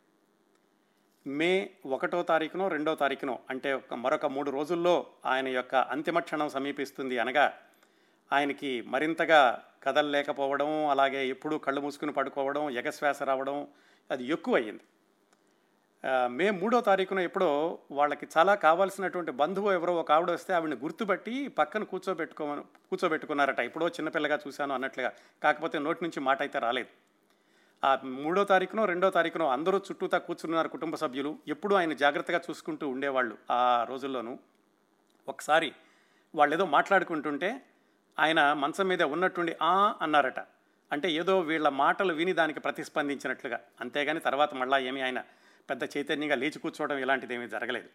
మే ఒకటో తారీఖునో రెండో తారీఖునో అంటే ఒక మరొక మూడు రోజుల్లో ఆయన యొక్క అంతిమ క్షణం సమీపిస్తుంది అనగా ఆయనకి మరింతగా కదలలేకపోవడం అలాగే ఎప్పుడూ కళ్ళు మూసుకుని పడుకోవడం ఎగశ్వాస రావడం అది ఎక్కువయ్యింది. మే మూడో తారీఖున ఎప్పుడో వాళ్ళకి చాలా కావాల్సినటువంటి బంధువు ఎవరో ఒక ఆవిడ వస్తే ఆవిడని గుర్తుపెట్టి పక్కన కూర్చోబెట్టుకో కూర్చోబెట్టుకున్నారట. ఎప్పుడో చిన్నపిల్లగా చూశాను అన్నట్లుగా. కాకపోతే నోటి నుంచి మాట అయితే రాలేదు. ఆ మూడో తారీఖునో రెండో తారీఖునో అందరూ చుట్టూతా కూర్చున్నారు కుటుంబ సభ్యులు. ఎప్పుడూ ఆయన జాగ్రత్తగా చూసుకుంటూ ఉండేవాళ్ళు ఆ రోజుల్లోనూ. ఒకసారి వాళ్ళు ఏదో మాట్లాడుకుంటుంటే ఆయన మంచం మీద ఉన్నట్టుండి ఆ అన్నారట. అంటే ఏదో వీళ్ళ మాటలు విని దానికి ప్రతిస్పందించినట్లుగా. అంతేగాని తర్వాత మళ్ళా ఏమీ ఆయన పెద్ద చైతన్యంగా లేచి కూర్చోవడం ఇలాంటిది ఏమీ జరగలేదు.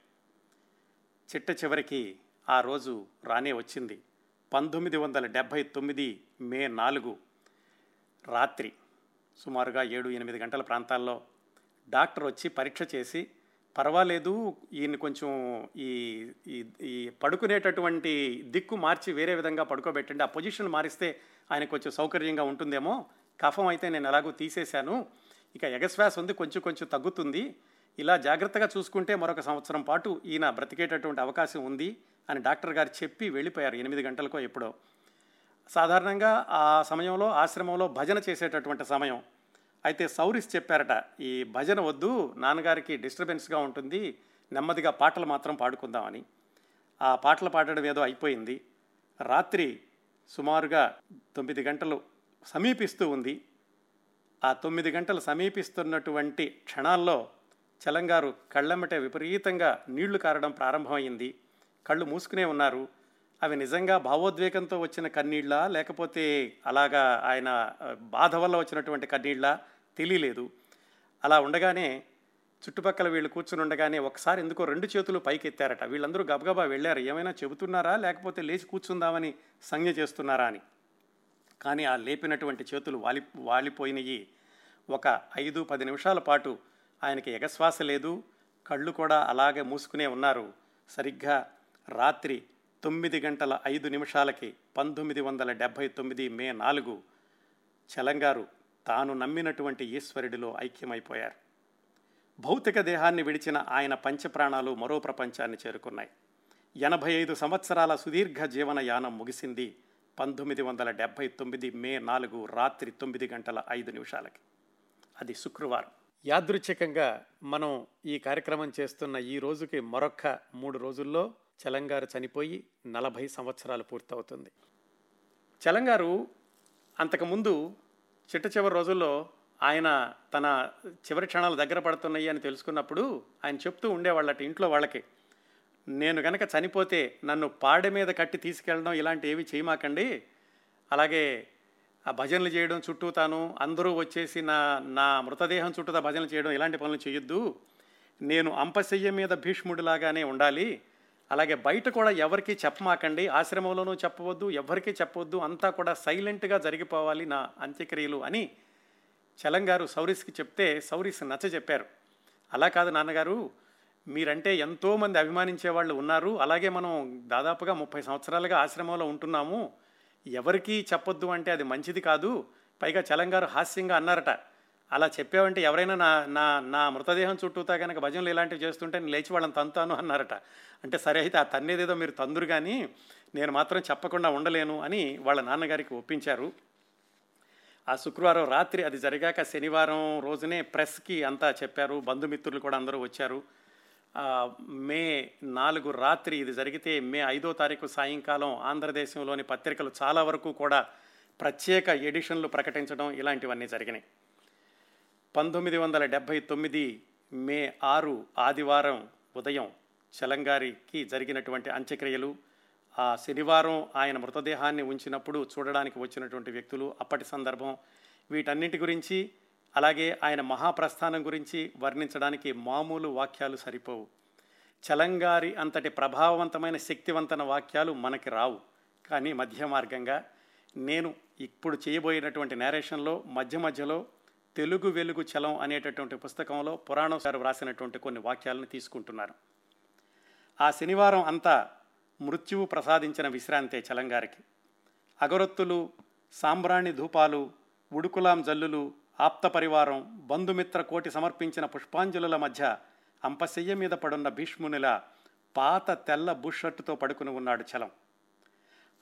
చిట్ట చివరికి ఆ రోజు రానే వచ్చింది. పంతొమ్మిది వందల డెబ్భై తొమ్మిది మే నాలుగు రాత్రి సుమారుగా ఏడు ఎనిమిది గంటల ప్రాంతాల్లో డాక్టర్ వచ్చి పరీక్ష చేసి పర్వాలేదు ఈయన కొంచెం ఈ ఈ పడుకునేటటువంటి దిక్కు మార్చి వేరే విధంగా పడుకోబెట్టండి. ఆ పొజిషన్ మారిస్తే ఆయన కొంచెం సౌకర్యంగా ఉంటుందేమో. కఫం అయితే నేను ఎలాగో తీసేశాను. ఇక ఎగశ్వాస ఉంది కొంచెం కొంచెం తగ్గుతుంది. ఇలా జాగ్రత్తగా చూసుకుంటే మరొక సంవత్సరం పాటు ఈయన బ్రతికేటటువంటి అవకాశం ఉంది అని డాక్టర్ గారు చెప్పి వెళ్ళిపోయారు ఎనిమిది గంటలకో ఎప్పుడో. సాధారణంగా ఆ సమయంలో ఆశ్రమంలో భజన చేసేటటువంటి సమయం. అయితే సౌరిస్ చెప్పారట ఈ భజన వద్దు నాన్నగారికి డిస్టర్బెన్స్గా ఉంటుంది నెమ్మదిగా పాటలు మాత్రం పాడుకుందామని ఆ పాటలు పాడడం ఏదో అయిపోయింది. రాత్రి సుమారుగా తొమ్మిది గంటలు సమీపిస్తూ ఉంది. ఆ తొమ్మిది గంటలు సమీపిస్తున్నటువంటి క్షణాల్లో చలంగారు కళ్ళెమ్మటే విపరీతంగా నీళ్ళు కారడం ప్రారంభమైంది. కళ్ళు మూసుకునే ఉన్నారు. అవి నిజంగా భావోద్వేగంతో వచ్చిన కన్నీళ్ళ? లేకపోతే అలాగా ఆయన బాధ వల్ల వచ్చినటువంటి కన్నీళ్ళ? తెలియలేదు అలా ఉండగానే చుట్టుపక్కల వీళ్ళు కూర్చుని ఉండగానే ఒకసారి ఎందుకో రెండు చేతులు పైకి ఎత్తారట వీళ్ళందరూ గబగబా వెళ్ళారు. ఏమైనా చెబుతున్నారా? లేకపోతే లేచి కూర్చుందామని సంజ్ఞ చేస్తున్నారా అని. కానీ ఆ లేపినటువంటి చేతులు వాలి వాలిపోయినవి ఒక ఐదు పది నిమిషాల పాటు ఆయనకి ఎగశ్వాస లేదు. కళ్ళు కూడా అలాగే మూసుకునే ఉన్నారు. సరిగ్గా రాత్రి తొమ్మిది గంటల ఐదు నిమిషాలకి పంతొమ్మిది వందల డెబ్భై తొమ్మిది మే నాలుగు చలంగారు తాను నమ్మినటువంటి ఈశ్వరుడిలో ఐక్యమైపోయారు. భౌతిక దేహాన్ని విడిచిన ఆయన పంచప్రాణాలు మరో ప్రపంచాన్ని చేరుకున్నాయి. ఎనభై ఐదు సంవత్సరాల సుదీర్ఘ జీవన యానం ముగిసింది పంతొమ్మిది వందల డెబ్భై తొమ్మిది మే నాలుగు రాత్రి తొమ్మిది గంటల ఐదు నిమిషాలకి. అది శుక్రవారం. యాదృచ్ఛికంగా మనం ఈ కార్యక్రమం చేస్తున్న ఈ రోజుకి మరొక్క మూడు రోజుల్లో చలంగారు చనిపోయి నలభై సంవత్సరాలు పూర్తవుతుంది. చలంగారు అంతకుముందు చిట్ట చివరి రోజుల్లో ఆయన తన చివరి క్షణాలు దగ్గర పడుతున్నాయి అని తెలుసుకున్నప్పుడు ఆయన చెప్తూ ఉండేవాళ్ళట ఇంట్లో వాళ్ళకి నేను కనుక చనిపోతే నన్ను పాడె మీద కట్టి తీసుకెళ్ళడం ఇలాంటి ఏవి చేయమాకండి. అలాగే ఆ భజనలు చేయడం చుట్టూ తాను అందరూ వచ్చేసి నా నా మృతదేహం చుట్టూ భజనలు చేయడం ఇలాంటి పనులు చేయొద్దు. నేను అంపశయ్య మీద భీష్ముడిలాగానే ఉండాలి. అలాగే బయట కూడా ఎవరికీ చెప్పమాకండి ఆశ్రమంలోనూ చెప్పవద్దు ఎవరికీ చెప్పవద్దు అంతా కూడా సైలెంట్గా జరిగిపోవాలి నా అంత్యక్రియలు అని చలంగారు సౌరీస్కి చెప్తే సౌరీస్ నచ్చ చెప్పారు. అలా కాదు నాన్నగారు మీరంటే ఎంతోమంది అభిమానించే వాళ్ళు ఉన్నారు. అలాగే మనం దాదాపుగా ముప్పై సంవత్సరాలుగా ఆశ్రమంలో ఉంటున్నాము. ఎవరికీ చెప్పొద్దు అంటే అది మంచిది కాదు. పైగా చలంగారు హాస్యంగా అన్నారట. అలా చెప్పావంటే ఎవరైనా నా నా నా మృతదేహం చుట్టూతా కనుక భజనలు ఇలాంటివి చేస్తుంటే నేను లేచి వాళ్ళని తంతాను అన్నారట. అంటే సరే అయితే ఆ తన్నేదేదో మీరు తందురు కానీ నేను మాత్రం చెప్పకుండా ఉండలేను అని వాళ్ళ నాన్నగారికి ఒప్పించారు. ఆ శుక్రవారం రాత్రి అది జరిగాక శనివారం రోజునే ప్రెస్కి అంతా చెప్పారు. బంధుమిత్రులు కూడా అందరూ వచ్చారు. మే నాలుగు రాత్రి ఇది జరిగితే మే ఐదో తారీఖు సాయంకాలం ఆంధ్రదేశంలోని పత్రికలు చాలా వరకు కూడా ప్రత్యేక ఎడిషన్లు ప్రకటించడం ఇలాంటివన్నీ జరిగినాయి. పంతొమ్మిది వందల డెబ్భై తొమ్మిది మే ఆరు ఆదివారం ఉదయం చలంగారికి జరిగినటువంటి అంత్యక్రియలు ఆ శనివారం ఆయన మృతదేహాన్ని ఉంచినప్పుడు చూడడానికి వచ్చినటువంటి వ్యక్తులు అప్పటి సందర్భం వీటన్నిటి గురించి అలాగే ఆయన మహాప్రస్థానం గురించి వర్ణించడానికి మామూలు వాక్యాలు సరిపోవు. చలంగారి అంతటి ప్రభావవంతమైన శక్తివంతన వాక్యాలు మనకి రావు. కానీ మధ్య మార్గంగా నేను ఇప్పుడు చేయబోయినటువంటి నేరేషన్లో మధ్య మధ్యలో తెలుగు వెలుగు చలం అనేటటువంటి పుస్తకంలో పురాణం గారు వ్రాసినటువంటి కొన్ని వాక్యాలను తీసుకుంటున్నారు. ఆ శనివారం అంతా మృత్యువు ప్రసాదించిన విశ్రాంతే చలంగారికి అగరొత్తులు సాంబ్రాణి ధూపాలు ఉడుకులాం జల్లులు ఆప్త పరివారం బంధుమిత్ర కోటి సమర్పించిన పుష్పాంజలుల మధ్య అంపశయ్య మీద పడున్న భీష్మునిలా పాత తెల్ల బుషర్టుతో పడుకుని ఉన్నాడు చలం.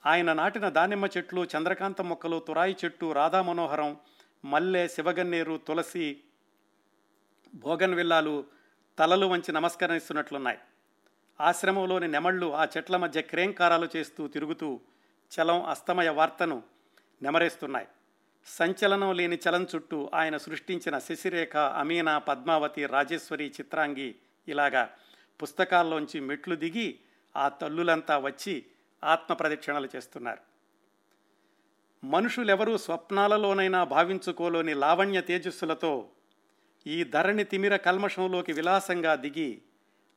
ఆయన నాటిన దానిమ్మ చెట్లు చంద్రకాంత మొక్కలు తురాయి చెట్టు రాధా మనోహరం మల్లె శివగన్నేరు తులసి భోగన్విల్లాలు తలలు వంచి నమస్కరిస్తున్నట్లున్నాయి. ఆశ్రమంలోని నెమళ్ళు ఆ చెట్ల మధ్య క్రేంకారాలు చేస్తూ తిరుగుతూ చలం అస్తమయ వార్తను నెమరేస్తున్నాయి. సంచలనం లేని చలం చుట్టూ ఆయన సృష్టించిన శశిరేఖ అమీనా పద్మావతి రాజేశ్వరి చిత్రాంగి ఇలాగా పుస్తకాల్లోంచి మెట్లు దిగి ఆ తల్లులంతా వచ్చి ఆత్మ ప్రదక్షిణలు చేస్తున్నారు. మనుషులెవరూ స్వప్నాలలోనైనా భావించుకోలోని లావణ్య తేజస్సులతో ఈ ధరణి తిమిర కల్మషంలోకి విలాసంగా దిగి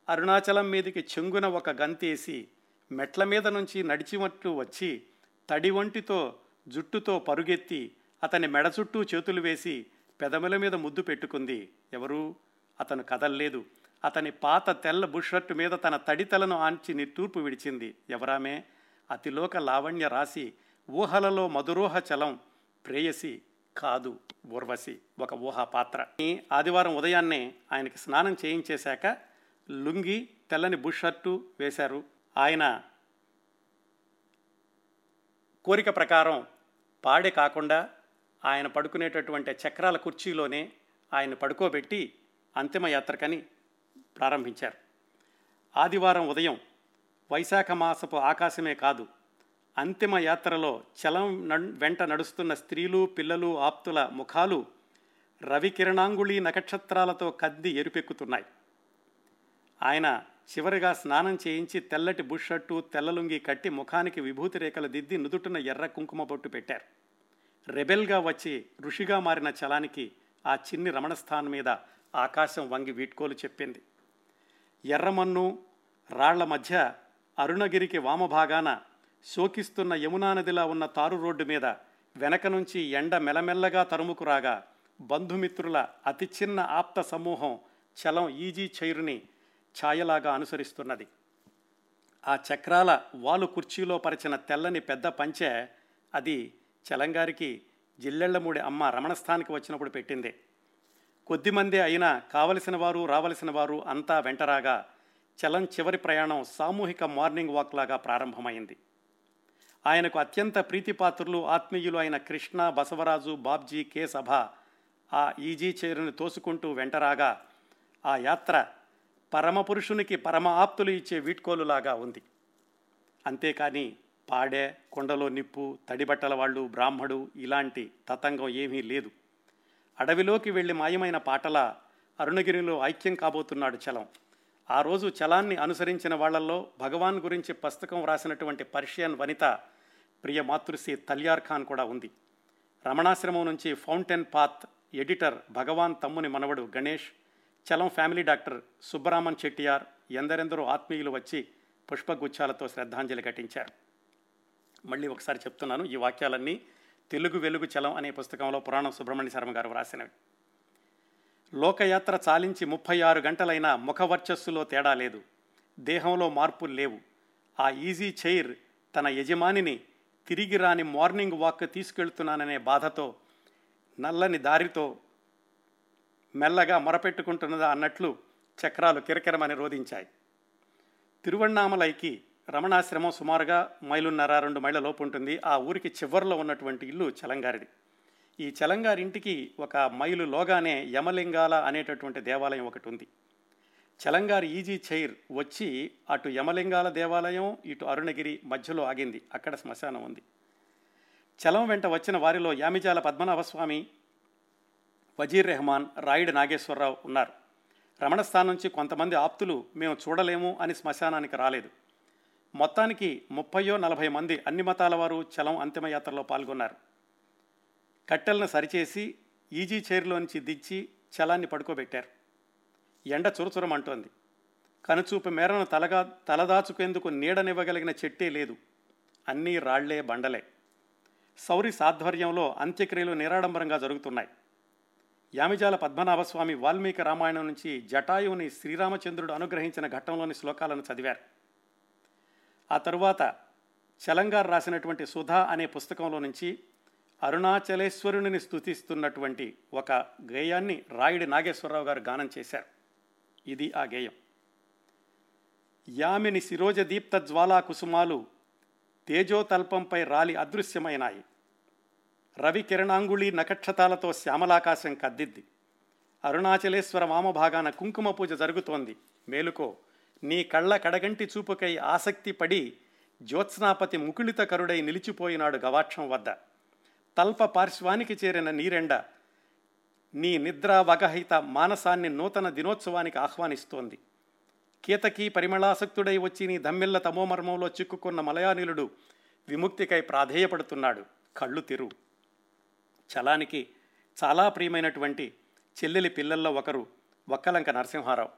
అరుణాచలం మీదికి చెంగున ఒక గంతేసి మెట్ల మీద నుంచి నడిచినట్లు వచ్చి తడి వంటితో జుట్టుతో పరుగెత్తి అతని మెడ చుట్టూ చేతులు వేసి పెదముల మీద ముద్దు పెట్టుకుంది. ఎవరు? అతను కదల్లేదు. అతని పాత తెల్ల బుషర్టు మీద తన తడితలను ఆంచి నిట్టూర్పు విడిచింది. ఎవరామే? అతిలోక లావణ్య రాసి ఊహలలో మధురోహ చలం ప్రేయసి కాదు ఊర్వశి ఒక ఊహా పాత్ర. ఈ ఆదివారం ఉదయాన్నే ఆయనకి స్నానం చేయించేశాక లుంగి తెల్లని బుషర్టు వేశారు. ఆయన కోరిక ప్రకారం పాడే కాకుండా ఆయన పడుకునేటటువంటి చక్రాల కుర్చీలోనే ఆయన పడుకోబెట్టి అంతిమయాత్రకని ప్రారంభించారు. ఆదివారం ఉదయం వైశాఖ మాసపు ఆకాశమే కాదు అంతిమ యాత్రలో చలం వెంట నడుస్తున్న స్త్రీలు పిల్లలు ఆప్తుల ముఖాలు రవికిరణాంగుళి నక్షత్రాలతో కద్ది ఎరుపెక్కుతున్నాయి. ఆయన చివరిగా స్నానం చేయించి తెల్లటి బుషర్టు తెల్లలుంగి కట్టి ముఖానికి విభూతి రేఖలు దిద్ది నుదుటిన ఎర్ర కుంకుమ బొట్టు పెట్టారు. రెబెల్గా వచ్చి ఋషిగా మారిన చలానికి ఆ చిన్ని రమణస్థానం మీద ఆకాశం వంగి వీడ్కోలు చెప్పింది. ఎర్రమన్ను రాళ్ళ మధ్య అరుణగిరికి వామభాగాన శోకిస్తున్న యమునా నదిలా ఉన్న తారు రోడ్డు మీద వెనక నుంచి ఎండ మెలమెల్లగా తరుముకు రాగా బంధుమిత్రుల అతి చిన్న ఆప్త సమూహం చలం ఈజీ చైరుని ఛాయలాగా అనుసరిస్తున్నది. ఆ చక్రాల వాలు కుర్చీలో పరిచిన తెల్లని పెద్ద పంచె అది చలంగారికి జిల్లెళ్ళమూడి అమ్మ రమణస్థానికి వచ్చినప్పుడు పెట్టింది. కొద్దిమందే అయినా కావలసిన వారు రావలసిన వారు అంతా వెంటరాగా చలం చివరి ప్రయాణం సామూహిక మార్నింగ్ వాక్ లాగా ప్రారంభమైంది. ఆయనకు అత్యంత ప్రీతిపాత్రులు ఆత్మీయులు అయిన కృష్ణ బసవరాజు బాబ్జీ కే సభ. ఆ ఈజీ చైరుని తోసుకుంటూ వెంటరాగా ఆ యాత్ర పరమపురుషునికి పరమ ఆప్తులు ఇచ్చే వీట్కోలులాగా ఉంది. అంతేకాని పాడే కొండలో నిప్పు తడిబట్టల వాళ్ళు బ్రాహ్మడు ఇలాంటి తతంగం ఏమీ లేదు. అడవిలోకి వెళ్ళి మాయమైన పాటల అరుణగిరిలో ఐక్యం కాబోతున్నాడు చలం. ఆ రోజు చలాన్ని అనుసరించిన వాళ్ళల్లో భగవాన్ గురించి పుస్తకం వ్రాసినటువంటి పర్షియన్ వనిత ప్రియ మాతృశ్రీ తల్యార్ ఖాన్ కూడా ఉంది. రమణాశ్రమం నుంచి ఫౌంటైన్ పాత్ ఎడిటర్ భగవాన్ తమ్ముని మనవడు గణేష్ చలం ఫ్యామిలీ డాక్టర్ సుబ్బరామన్ చెట్టియార్ ఎందరెందరో ఆత్మీయులు వచ్చి పుష్పగుచ్చాలతో శ్రద్ధాంజలి ఘటించారు. మళ్ళీ ఒకసారి చెప్తున్నాను ఈ వాక్యాలన్నీ తెలుగు వెలుగు చలం అనే పుస్తకంలో పురాణం సుబ్రహ్మణ్య శర్మ గారు వ్రాసినవి. లోకయాత్ర చాలించి ముప్పై ఆరు గంటలైనా ముఖవర్చస్సులో తేడా లేదు. దేహంలో మార్పులు లేవు. ఆ ఈజీ చైర్ తన యజమానిని తిరిగి రాని మార్నింగ్ వాక్ తీసుకెళ్తున్నాననే బాధతో నల్లని దారితో మెల్లగా మొరపెట్టుకుంటున్నదా అన్నట్లు చక్రాలు కిరకిరమని రోధించాయి. తిరువణామలైకి రమణాశ్రమం సుమారుగా మైలున్నర రెండు మైళ్ళ లోపు ఉంటుంది. ఆ ఊరికి చివరిలో ఉన్నటువంటి ఇల్లు చలంగారిది. ఈ చలంగారి ఇంటికి ఒక మైలు లోగానే యమలింగాల అనేటటువంటి దేవాలయం ఒకటి ఉంది. చలంగారి ఈజీ చైర్ వచ్చి అటు యమలింగాల దేవాలయం ఇటు అరుణగిరి మధ్యలో ఆగింది. అక్కడ శ్మశానం ఉంది. చలం వెంట వచ్చిన వారిలో యామిజాల పద్మనాభస్వామి వజీర్ రెహమాన్ రాయుడు నాగేశ్వరరావు ఉన్నారు. రమణస్థానం నుంచి కొంతమంది ఆప్తులు మేము చూడలేము అని శ్మశానానికి రాలేదు. మొత్తానికి ముప్పయో నలభై మంది అన్ని మతాల వారు చలం అంతిమయాత్రలో పాల్గొన్నారు. కట్టెలను సరిచేసి ఈజీ చైర్లోంచి దించి చలాన్ని పడుకోబెట్టారు. ఎండ చురచురమంటోంది. కనుచూపు మేరను తలగా తలదాచుకేందుకు నీడనివ్వగలిగిన చెట్టే లేదు. అన్నీ రాళ్ళే బండలే. సౌరి సాధ్వర్యంలో అంత్యక్రియలు నిరాడంబరంగా జరుగుతున్నాయి. యామిజాల పద్మనాభస్వామి వాల్మీకి రామాయణం నుంచి జటాయువుని శ్రీరామచంద్రుడు అనుగ్రహించిన ఘట్టంలోని శ్లోకాలను చదివారు. ఆ తరువాత చలంగారు రాసినటువంటి సుధా అనే పుస్తకంలో నుంచి అరుణాచలేశ్వరుని స్థుతిస్తున్నటువంటి ఒక గేయాన్ని రాయుడి నాగేశ్వరరావు గారు గానం చేశారు. ఇది ఆ గేయం. యామిని శిరోజ దీప్త జ్వాలా కుసుమాలు తేజోతల్పంపై రాలి అదృశ్యమైనాయి. రవి కిరణాంగుళి నక్షతాలతో శ్యామలాకాశం కద్దిద్ది. అరుణాచలేశ్వర వామభాగాన కుంకుమ పూజ జరుగుతోంది. మేలుకో నీ కళ్ళ కడగంటి చూపుకై ఆసక్తి పడి జ్యోత్స్నాపతి ముకుళిత కరుడై నిలిచిపోయినాడు గవాక్షం వద్ద. తల్ప పార్శ్వానికి చేరిన నీరెండ నీ నిద్రావగహిత మానసాన్ని నూతన దినోత్సవానికి ఆహ్వానిస్తోంది. కీతకి పరిమళాసక్తుడై వచ్చి నీ దమ్మిళ్ళ తమోమర్మంలో చిక్కుకున్న మలయానిలుడు విముక్తికై ప్రాధేయపడుతున్నాడు. కళ్ళు తిరు. చలానికి చాలా ప్రియమైనటువంటి చెల్లెలి పిల్లల్లో ఒకరు వక్కలంక నరసింహారావు.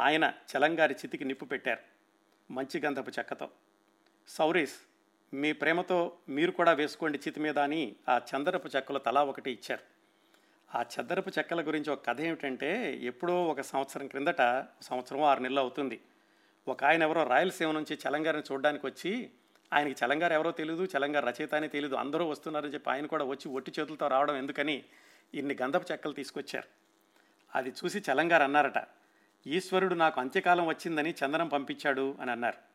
ఆయన చలంగారి చితికి నిప్పు పెట్టారు. మంచి గంధపు చెక్కతో. సౌరీస్ మీ ప్రేమతో మీరు కూడా వేసుకోండి చితి మీద అని ఆ చందరపు చెక్కలు తలా ఒకటి ఇచ్చారు. ఆ చదరపు చెక్కల గురించి ఒక కథ ఏమిటంటే ఎప్పుడో ఒక సంవత్సరం క్రిందట సంవత్సరం ఆరు నెలలు అవుతుంది. ఒక ఆయన ఎవరో రాయలసీమ నుంచి చలంగారిని చూడడానికి వచ్చి ఆయనకి చలంగారు ఎవరో తెలియదు చలంగారు రచయిత అని తెలియదు అందరూ వస్తున్నారని చెప్పి ఆయన కూడా వచ్చి ఒట్టి చేతులతో రావడం ఎందుకని ఇన్ని గంధపు చెక్కలు తీసుకొచ్చారు. అది చూసి చలంగారు అన్నారట ఈశ్వరుడు నాకు అంత్యకాలం వచ్చిందని చందనం పంపించాడు అని అన్నారు.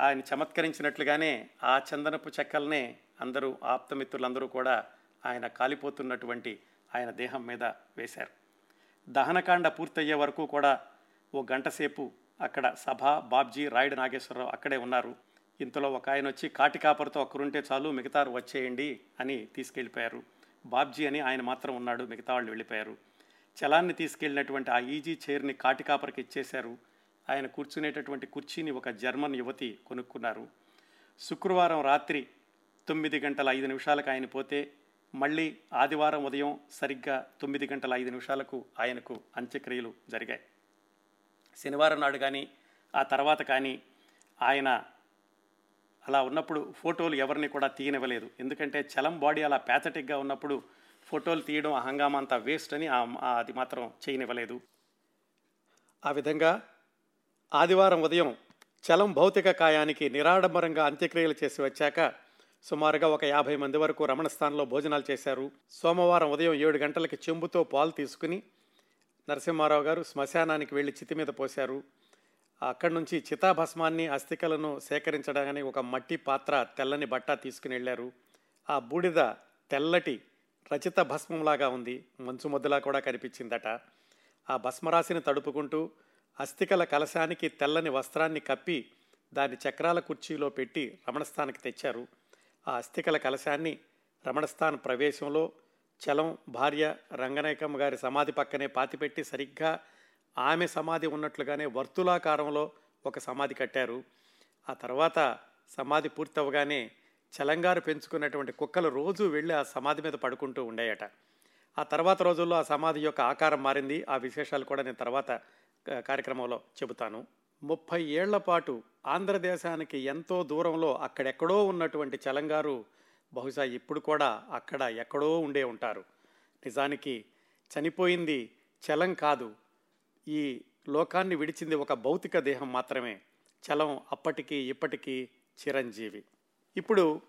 ఆయన చమత్కరించినట్లుగానే ఆ చందనపు చెక్కలనే అందరూ ఆప్తమిత్రులందరూ కూడా ఆయన కాలిపోతున్నటువంటి ఆయన దేహం మీద వేశారు. దహనకాండ పూర్తయ్యే వరకు కూడా ఓ గంట సేపు అక్కడ సభ బాబ్జీ రాయుడు నాగేశ్వరరావు అక్కడే ఉన్నారు. ఇంతలో ఒక ఆయన వచ్చి కాటికాపరితో ఒక్కరుంటే చాలు మిగతా వచ్చేయండి అని తీసుకెళ్ళిపోయారు. బాబ్జీ అని ఆయన మాత్రం ఉన్నాడు మిగతా వాళ్ళు వెళ్ళిపోయారు. చలాన్ని తీసుకెళ్ళినటువంటి ఆ ఈజీ చైర్ని కాటికాపరికి ఇచ్చేశారు. ఆయన కూర్చునేటటువంటి కుర్చీని ఒక జర్మన్ యువతి కొనుక్కున్నారు. శుక్రవారం రాత్రి తొమ్మిది గంటల ఐదు నిమిషాలకు ఆయన పోతే మళ్ళీ ఆదివారం ఉదయం సరిగ్గా తొమ్మిది గంటల ఐదు నిమిషాలకు ఆయనకు అంత్యక్రియలు జరిగాయి. శనివారం నాడు కానీ ఆ తర్వాత కానీ ఆయన అలా ఉన్నప్పుడు ఫోటోలు ఎవరిని కూడా తీయనివ్వలేదు. ఎందుకంటే చలం బాడీ అలా ప్యాథటిక్గా ఉన్నప్పుడు ఫోటోలు తీయడం ఆ హంగామా అంతా వేస్ట్ అని అది మాత్రం చేయనివ్వలేదు. ఆ విధంగా ఆదివారం ఉదయం చలం భౌతిక కాయానికి నిరాడంబరంగా అంత్యక్రియలు చేసి వచ్చాక సుమారుగా ఒక యాభై మంది వరకు రమణస్థానంలో భోజనాలు చేశారు. సోమవారం ఉదయం ఏడు గంటలకి చెంబుతో పాలు తీసుకుని నరసింహారావు గారు శ్మశానానికి వెళ్ళి చితి మీద పోశారు. అక్కడి నుంచి చితాభస్మాన్ని అస్థికలను సేకరించడానికి ఒక మట్టి పాత్ర తెల్లని బట్ట తీసుకుని వెళ్ళారు. ఆ బూడిద తెల్లటి రచిత భస్మంలాగా ఉంది. మంచు ముద్దలా కూడా కనిపించిందట. ఆ భస్మరాశిని తడుపుకుంటూ అస్థికల కలశానికి తెల్లని వస్త్రాన్ని కప్పి దాని చక్రాల కుర్చీలో పెట్టి రమణస్థానికి తెచ్చారు. ఆ అస్థికల కలశాన్ని రమణస్థాన్ ప్రవేశంలో చలం భార్య రంగనాయకమ్మ గారి సమాధి పక్కనే పాతిపెట్టి సరిగ్గా ఆమె సమాధి ఉన్నట్లుగానే వర్తులాకారంలో ఒక సమాధి కట్టారు. ఆ తర్వాత సమాధి పూర్తవగానే చలంగారు పెంచుకున్నటువంటి కుక్కలు రోజు వెళ్ళి ఆ సమాధి మీద పడుకుంటూ ఉండేయట. ఆ తర్వాత రోజుల్లో ఆ సమాధి యొక్క ఆకారం మారింది. ఆ విశేషాలు కూడా నేను తర్వాత కార్యక్రమంలో చెబుతాను. ముప్పై ఏళ్ళ పాటు ఆంధ్రదేశానికి ఎంతో దూరంలో అక్కడెక్కడో ఉన్నటువంటి చలంగారు బహుశా ఇప్పుడు కూడా అక్కడ ఎక్కడో ఉండే ఉంటారు. నిజానికి చనిపోయింది చలం కాదు. ఈ లోకాన్ని విడిచింది ఒక భౌతిక దేహం మాత్రమే. చలం అప్పటికి ఇప్పటికీ చిరంజీవి. ఇప్పుడు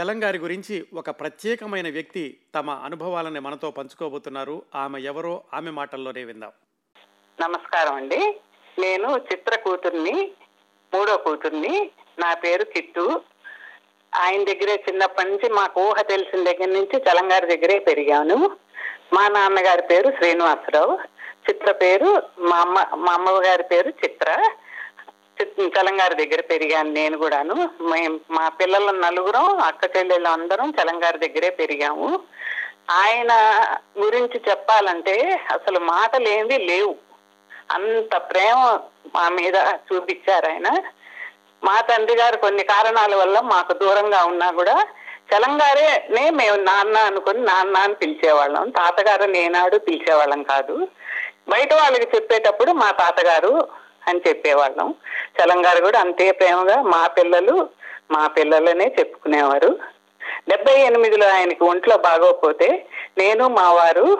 చలంగారి గురించి ఒక ప్రత్యేకమైన వ్యక్తి తమ అనుభవాలని మనతో పంచుకోబోతున్నారు. ఆమె ఎవరో ఆమె మాటల్లోనే విందాం. నమస్కారం అండి. నేను చిత్ర కూతుర్ని మూడో కూతుర్ని నా పేరు కిట్టు. ఆయన దగ్గరే చిన్నప్పటి నుంచి మాకు ఊహ తెలిసిన దగ్గర నుంచి చలంగారి దగ్గరే పెరిగాను. మా నాన్నగారి పేరు శ్రీనివాసరావు. చిత్ర పేరు మా అమ్మ మా అమ్మగారి పేరు చిత్ర. చిత్- చలంగారి దగ్గర పెరిగాను నేను కూడాను. మేము మా పిల్లల నలుగురం అక్క చెల్లెళ్ళు అందరం చలంగారి దగ్గరే పెరిగాము. ఆయన గురించి చెప్పాలంటే అసలు మాటలేవి లేవు. అంత ప్రేమ మా మీద చూపించారు ఆయన. మా తండ్రి గారు కొన్ని కారణాల వల్ల మాకు దూరంగా ఉన్నా కూడా చలంగారేనే మేము నాన్న అనుకుని నాన్న అని పిలిచేవాళ్ళం. తాతగారు నేనాడు పిలిచేవాళ్ళం కాదు. బయట వాళ్ళకి చెప్పేటప్పుడు మా తాతగారు అని చెప్పేవాళ్ళం. చలంగారు కూడా అంతే ప్రేమగా మా పిల్లలు మా పిల్లలనే చెప్పుకునేవారు. డెబ్బై ఎనిమిదిలో ఆయనకి ఒంట్లో బాగోకపోతే నేను మా వారు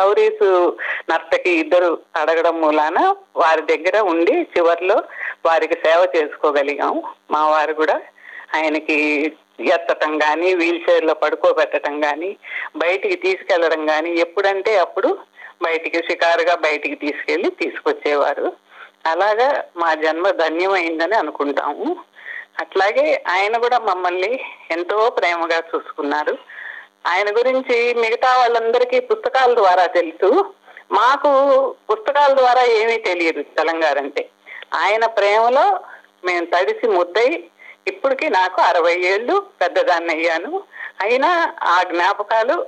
సౌరీసు నర్తకి ఇద్దరు అడగడం మూలాన వారి దగ్గర ఉండి చివర్లో వారికి సేవ చేసుకోగలిగాం. మా వారు కూడా ఆయనకి ఎత్తటం కానీ వీల్ చైర్లో పడుకోబెట్టడం కానీ బయటికి తీసుకెళ్ళడం కానీ ఎప్పుడంటే అప్పుడు బయటికి షికారుగా బయటికి తీసుకెళ్ళి తీసుకొచ్చేవారు. అలాగా మా జన్మ ధన్యమైందని అనుకుంటాము. అట్లాగే ఆయన కూడా మమ్మల్ని ఎంతో ప్రేమగా చూసుకున్నారు. ఆయన గురించి మిగతా వాళ్ళందరికీ పుస్తకాల ద్వారా తెలుసు. మాకు పుస్తకాల ద్వారా ఏమీ తెలియదు తెలంగాణ అంటే. ఆయన ప్రేమలో మేము తడిసి ముద్దై ఇప్పటికి నాకు అరవై ఏళ్ళు పెద్దదాన్ని అయ్యాను. అయినా ఆ జ్ఞాపకాలు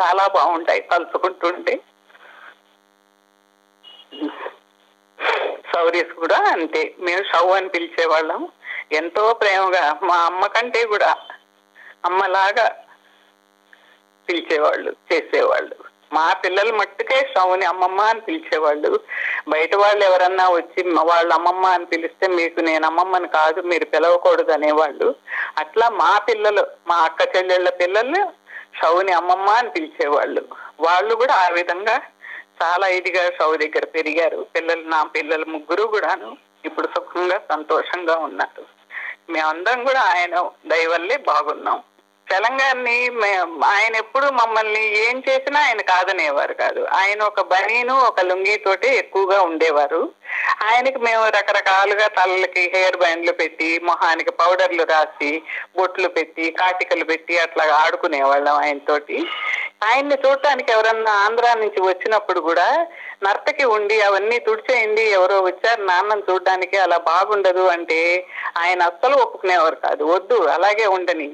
చాలా బాగుంటాయి తలుచుకుంటుంటే. సౌరీస్ కూడా అంతే. మేము షౌ అని పిలిచేవాళ్ళం. ఎంతో ప్రేమగా మా అమ్మ కంటే కూడా అమ్మలాగా పిలిచేవాళ్ళు చేసేవాళ్ళు. మా పిల్లలు మట్టుకే షవుని అమ్మమ్మ అని పిలిచేవాళ్ళు. బయట వాళ్ళు ఎవరన్నా వచ్చి వాళ్ళ అమ్మమ్మ అని పిలిస్తే మీకు నేను అమ్మమ్మని కాదు మీరు పిలవకూడదు అనేవాళ్ళు. అట్లా మా పిల్లలు మా అక్క చెల్లెళ్ళ పిల్లలు షవుని అమ్మమ్మ అని పిలిచేవాళ్ళు. వాళ్ళు కూడా ఆ విధంగా చాలా ఇదిగా సౌ దగ్గర పెరిగారు. పిల్లలు నా పిల్లలు ముగ్గురు కూడాను ఇప్పుడు సుఖంగా సంతోషంగా ఉన్నారు. మేమందరం కూడా ఆయన దయవల్లే బాగున్నాం. తెలంగాణని మే- ఆయన ఎప్పుడు మమ్మల్ని ఏం చేసినా ఆయన కాదనేవారు కాదు. ఆయన ఒక బనీను ఒక లుంగి తోటి ఎక్కువగా ఉండేవారు. ఆయనకి మేము రకరకాలుగా తలలకి హెయిర్ బ్యాండ్లు పెట్టి మొహానికి పౌడర్లు రాసి బొట్లు పెట్టి కాటికలు పెట్టి అట్లా ఆడుకునేవాళ్ళం ఆయనతోటి. ఆయన్ని చూడటానికి ఎవరన్నా ఆంధ్రా నుంచి వచ్చినప్పుడు కూడా నర్తకి ఉండి అవన్నీ తుడిచేయండి ఎవరో వచ్చారు నాన్నని చూడడానికి అలా బాగుండదు అంటే ఆయన అస్సలు ఒప్పుకునేవారు కాదు. వద్దు అలాగే ఉండని.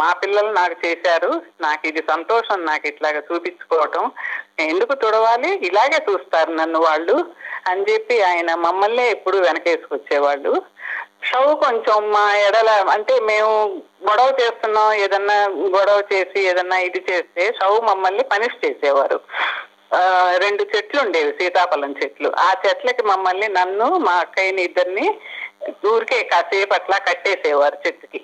మా పిల్లలు నాకు చేశారు. నాకు ఇది సంతోషం నాకు ఇట్లాగా చూపించుకోవటం. ఎందుకు తుడవాలి? ఇలాగే చూస్తారు నన్ను వాళ్ళు అని చెప్పి ఆయన మమ్మల్నే ఎప్పుడు వెనకేసుకొచ్చేవాళ్ళు. షవ్ కొంచెం మా ఎడల అంటే మేము గొడవ చేస్తున్నాం ఏదన్నా గొడవ చేసి ఏదన్నా ఇది చేస్తే షవ్ మమ్మల్ని పనిష్ చేసేవారు. రెండు చెట్లు ఉండేవి సీతాఫలం చెట్లు. ఆ చెట్లకి మమ్మల్ని నన్ను మా అక్కయ్యని ఇద్దరిని ఊరికే కాసేపు అట్లా కట్టేసేవారు చెట్టుకి.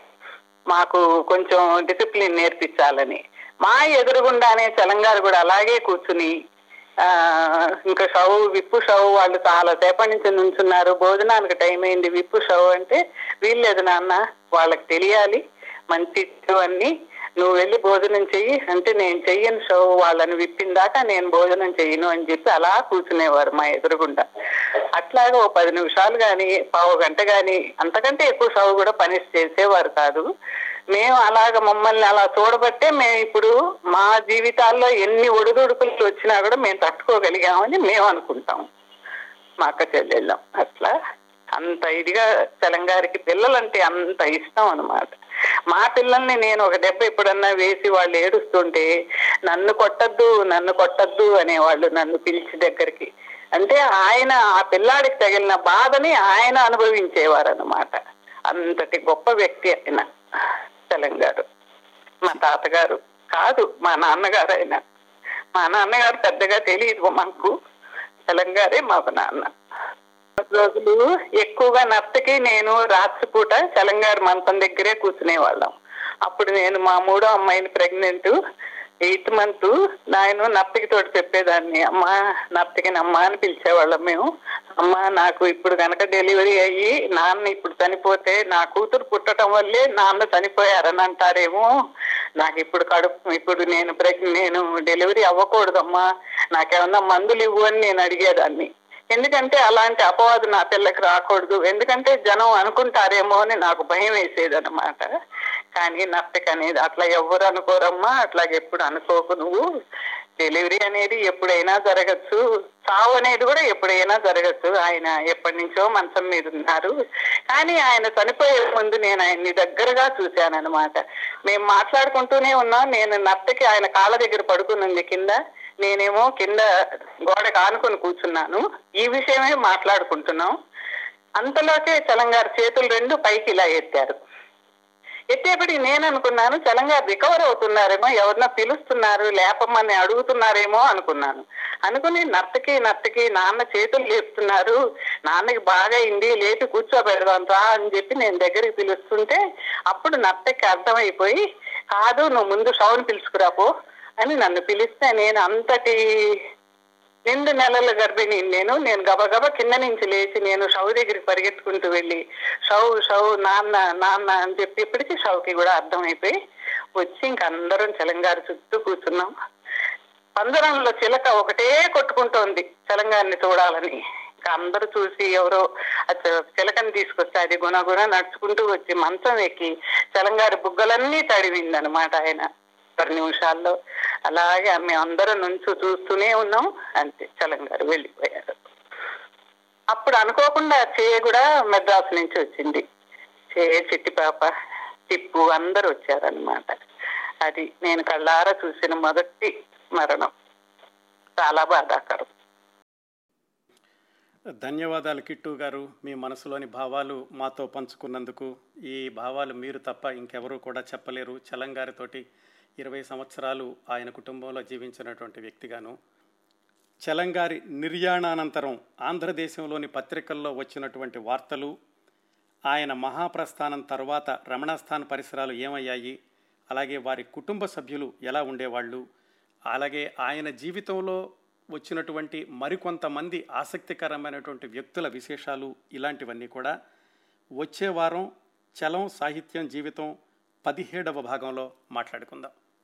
మాకు కొంచెం డిసిప్లిన్ నేర్పించాలని. మా ఎదురుగుండానే చలంగారు కూడా అలాగే కూర్చుని ఇంకా షవు విప్పు షవు వాళ్ళు చాలా సేపటి నుంచి నుంచున్నారు. భోజనానికి టైం అయింది. విప్పు షవు అంటే వీల్లేదు నాన్న వాళ్ళకి తెలియాలి. మంచి అన్ని నువ్వు వెళ్ళి భోజనం చెయ్యి. అంటే నేను చెయ్యను షో వాళ్ళని విప్పిన దాకా నేను భోజనం చెయ్యను అని చెప్పి అలా కూర్చునేవారు మా ఎదురుగుండా. అట్లాగే ఓ పది నిమిషాలు కానీ పావు గంట కానీ అంతకంటే ఎక్కువ షో కూడా పని చేసేవారు కాదు. మేము అలాగ మమ్మల్ని అలా చూడబట్టే మేము ఇప్పుడు మా జీవితాల్లో ఎన్ని ఒడిదుడుకులు వచ్చినా కూడా మేము తట్టుకోగలిగామని మేము అనుకుంటాం. మా అక్క చెల్లెళ్ళం అట్లా. అంత ఇదిగా తెలంగాణకి పిల్లలంటే అంత ఇష్టం అనమాట మా పిల్లల్ని నేను ఒక దెబ్బ ఎప్పుడన్నా వేసి వాళ్ళు ఏడుస్తుంటే నన్ను కొట్టద్దు నన్ను కొట్టద్దు అనేవాళ్ళు నన్ను పిలిచి దగ్గరికి. అంటే ఆయన ఆ పిల్లాడికి తగిలిన బాధని ఆయన అనుభవించేవారు అనమాట అంతటి గొప్ప వ్యక్తి ఆయన తెలంగారు మా తాతగారు కాదు మా నాన్నగారు ఆయన. మా నాన్నగారు పెద్దగా తెలియదు మాకు. తెలంగారే మా నాన్న. రోజులు ఎక్కువగా నత్తకి నేను రాత్రిపూట చలంగారు మంతం దగ్గరే కూర్చునే వాళ్ళం అప్పుడు నేను మా మూడో అమ్మాయిని ప్రెగ్నెంట్ ఎయిత్ మంత్ నాయన నర్తకి తోటి చెప్పేదాన్ని. అమ్మా నర్తకి అమ్మా అని పిలిచేవాళ్ళం మేము. అమ్మా నాకు ఇప్పుడు కనుక డెలివరీ అయ్యి నాన్న ఇప్పుడు చనిపోతే నా కూతురు పుట్టడం వల్లే నాన్న చనిపోయారని అంటారేమో. నాకు ఇప్పుడు కడుపు ఇప్పుడు నేను ప్రెగ్ నేను డెలివరీ అవ్వకూడదమ్మా. నాకేమన్నా మందులు ఇవ్వు అని నేను అడిగేదాన్ని. ఎందుకంటే అలాంటి అపవాదు నా పిల్లకి రాకూడదు. ఎందుకంటే జనం అనుకుంటారేమో అని నాకు భయం వేసేదన్నమాట. కానీ నర్తక అనేది అట్లా ఎవరు అనుకోరమ్మా అట్లాగే ఎప్పుడు అనుకోకు నువ్వు. డెలివరీ అనేది ఎప్పుడైనా జరగచ్చు. చావు అనేది కూడా ఎప్పుడైనా జరగచ్చు. ఆయన ఎప్పటి నుంచో మంచం మీద ఉన్నారు. కానీ ఆయన చనిపోయే ముందు నేను ఆయన్ని దగ్గరగా చూశానన్నమాట. మేము మాట్లాడుకుంటూనే ఉన్నాం. నేను నర్తకి ఆయన కాళ్ళ దగ్గర పడుకుని ఉంది కింద. నేనేమో కింద గోడకు ఆనుకొని కూర్చున్నాను. ఈ విషయమే మాట్లాడుకుంటున్నాం. అంతలోకే చలంగారు చేతులు రెండు పైకి ఇలా ఎత్తారు. ఎత్తేపడి నేను అనుకున్నాను చలంగారు రికవర్ అవుతున్నారేమో ఎవరినో పిలుస్తున్నారు లేపమ్మని అడుగుతున్నారేమో అనుకున్నాను. అనుకుని నర్తకి నర్తకి నాన్న చేతులు లేపుతున్నారు. నాన్నకి బాగా అయింది లేపి కూర్చోబెడదాం రా అని చెప్పి నేను దగ్గరికి పిలుస్తుంటే అప్పుడు నర్తకి అర్థమైపోయి కాదు నువ్వు ముందు షౌన్ పిలుచుకురాపో అని నన్ను పిలిస్తే నేను అంతటి రెండు నెలల గర్భిణి నేను. నేను గబగబా కింద నుంచి లేచి నేను షౌ దగ్గరికి పరిగెత్తుకుంటూ వెళ్ళి షౌ షౌ నాన్న నాన్న అని చెప్పి ఇప్పటికీ షౌకి కూడా అర్థమైపోయి వచ్చి ఇంక అందరం చెలంగారు చుట్టూ కూర్చున్నాం. పందరంలో చిలక ఒకటే కొట్టుకుంటోంది చెలంగారిని చూడాలని. ఇంకా అందరూ చూసి ఎవరో ఆ చిలకని తీసుకొస్తే అది గుణగుణ నడుచుకుంటూ వచ్చి మంచం ఎక్కి చెలంగారి బుగ్గలన్నీ తడివిందనమాట ఆయన. పది నిమిషాల్లో అలాగే మేము అందరం నుంచి చూస్తూనే ఉన్నాం. అంతే చలంగారు వెళ్ళిపోయారు. అప్పుడు అనుకోకుండా చేయ కూడా మెడ్రాస్ నుంచి వచ్చింది. చే చిట్టి పాప టిప్పు అందరు వచ్చారనమాట అది నేను కళ్ళారా చూసిన మొదటి మరణం. చాలా బాధాకరం. ధన్యవాదాలు కిట్టు గారు. మీ మనసులోని భావాలు మాతో పంచుకున్నందుకు. ఈ భావాలు మీరు తప్ప ఇంకెవరూ కూడా చెప్పలేరు. చలంగారితోటి ఇరవై సంవత్సరాలు ఆయన కుటుంబంలో జీవించినటువంటి వ్యక్తిగాను చలంగారి నిర్యాణానంతరం ఆంధ్రదేశంలోని పత్రికల్లో వచ్చినటువంటి వార్తలు ఆయన మహాప్రస్థానం తర్వాత రమణస్థాన్ పరిసరాలు ఏమయ్యాయి అలాగే వారి కుటుంబ సభ్యులు ఎలా ఉండేవాళ్ళు అలాగే ఆయన జీవితంలో వచ్చినటువంటి మరికొంతమంది ఆసక్తికరమైనటువంటి వ్యక్తుల విశేషాలు ఇలాంటివన్నీ కూడా వచ్చే వారం చలం సాహిత్యం జీవితం పదిహేడవ భాగంలో మాట్లాడుకుందాం.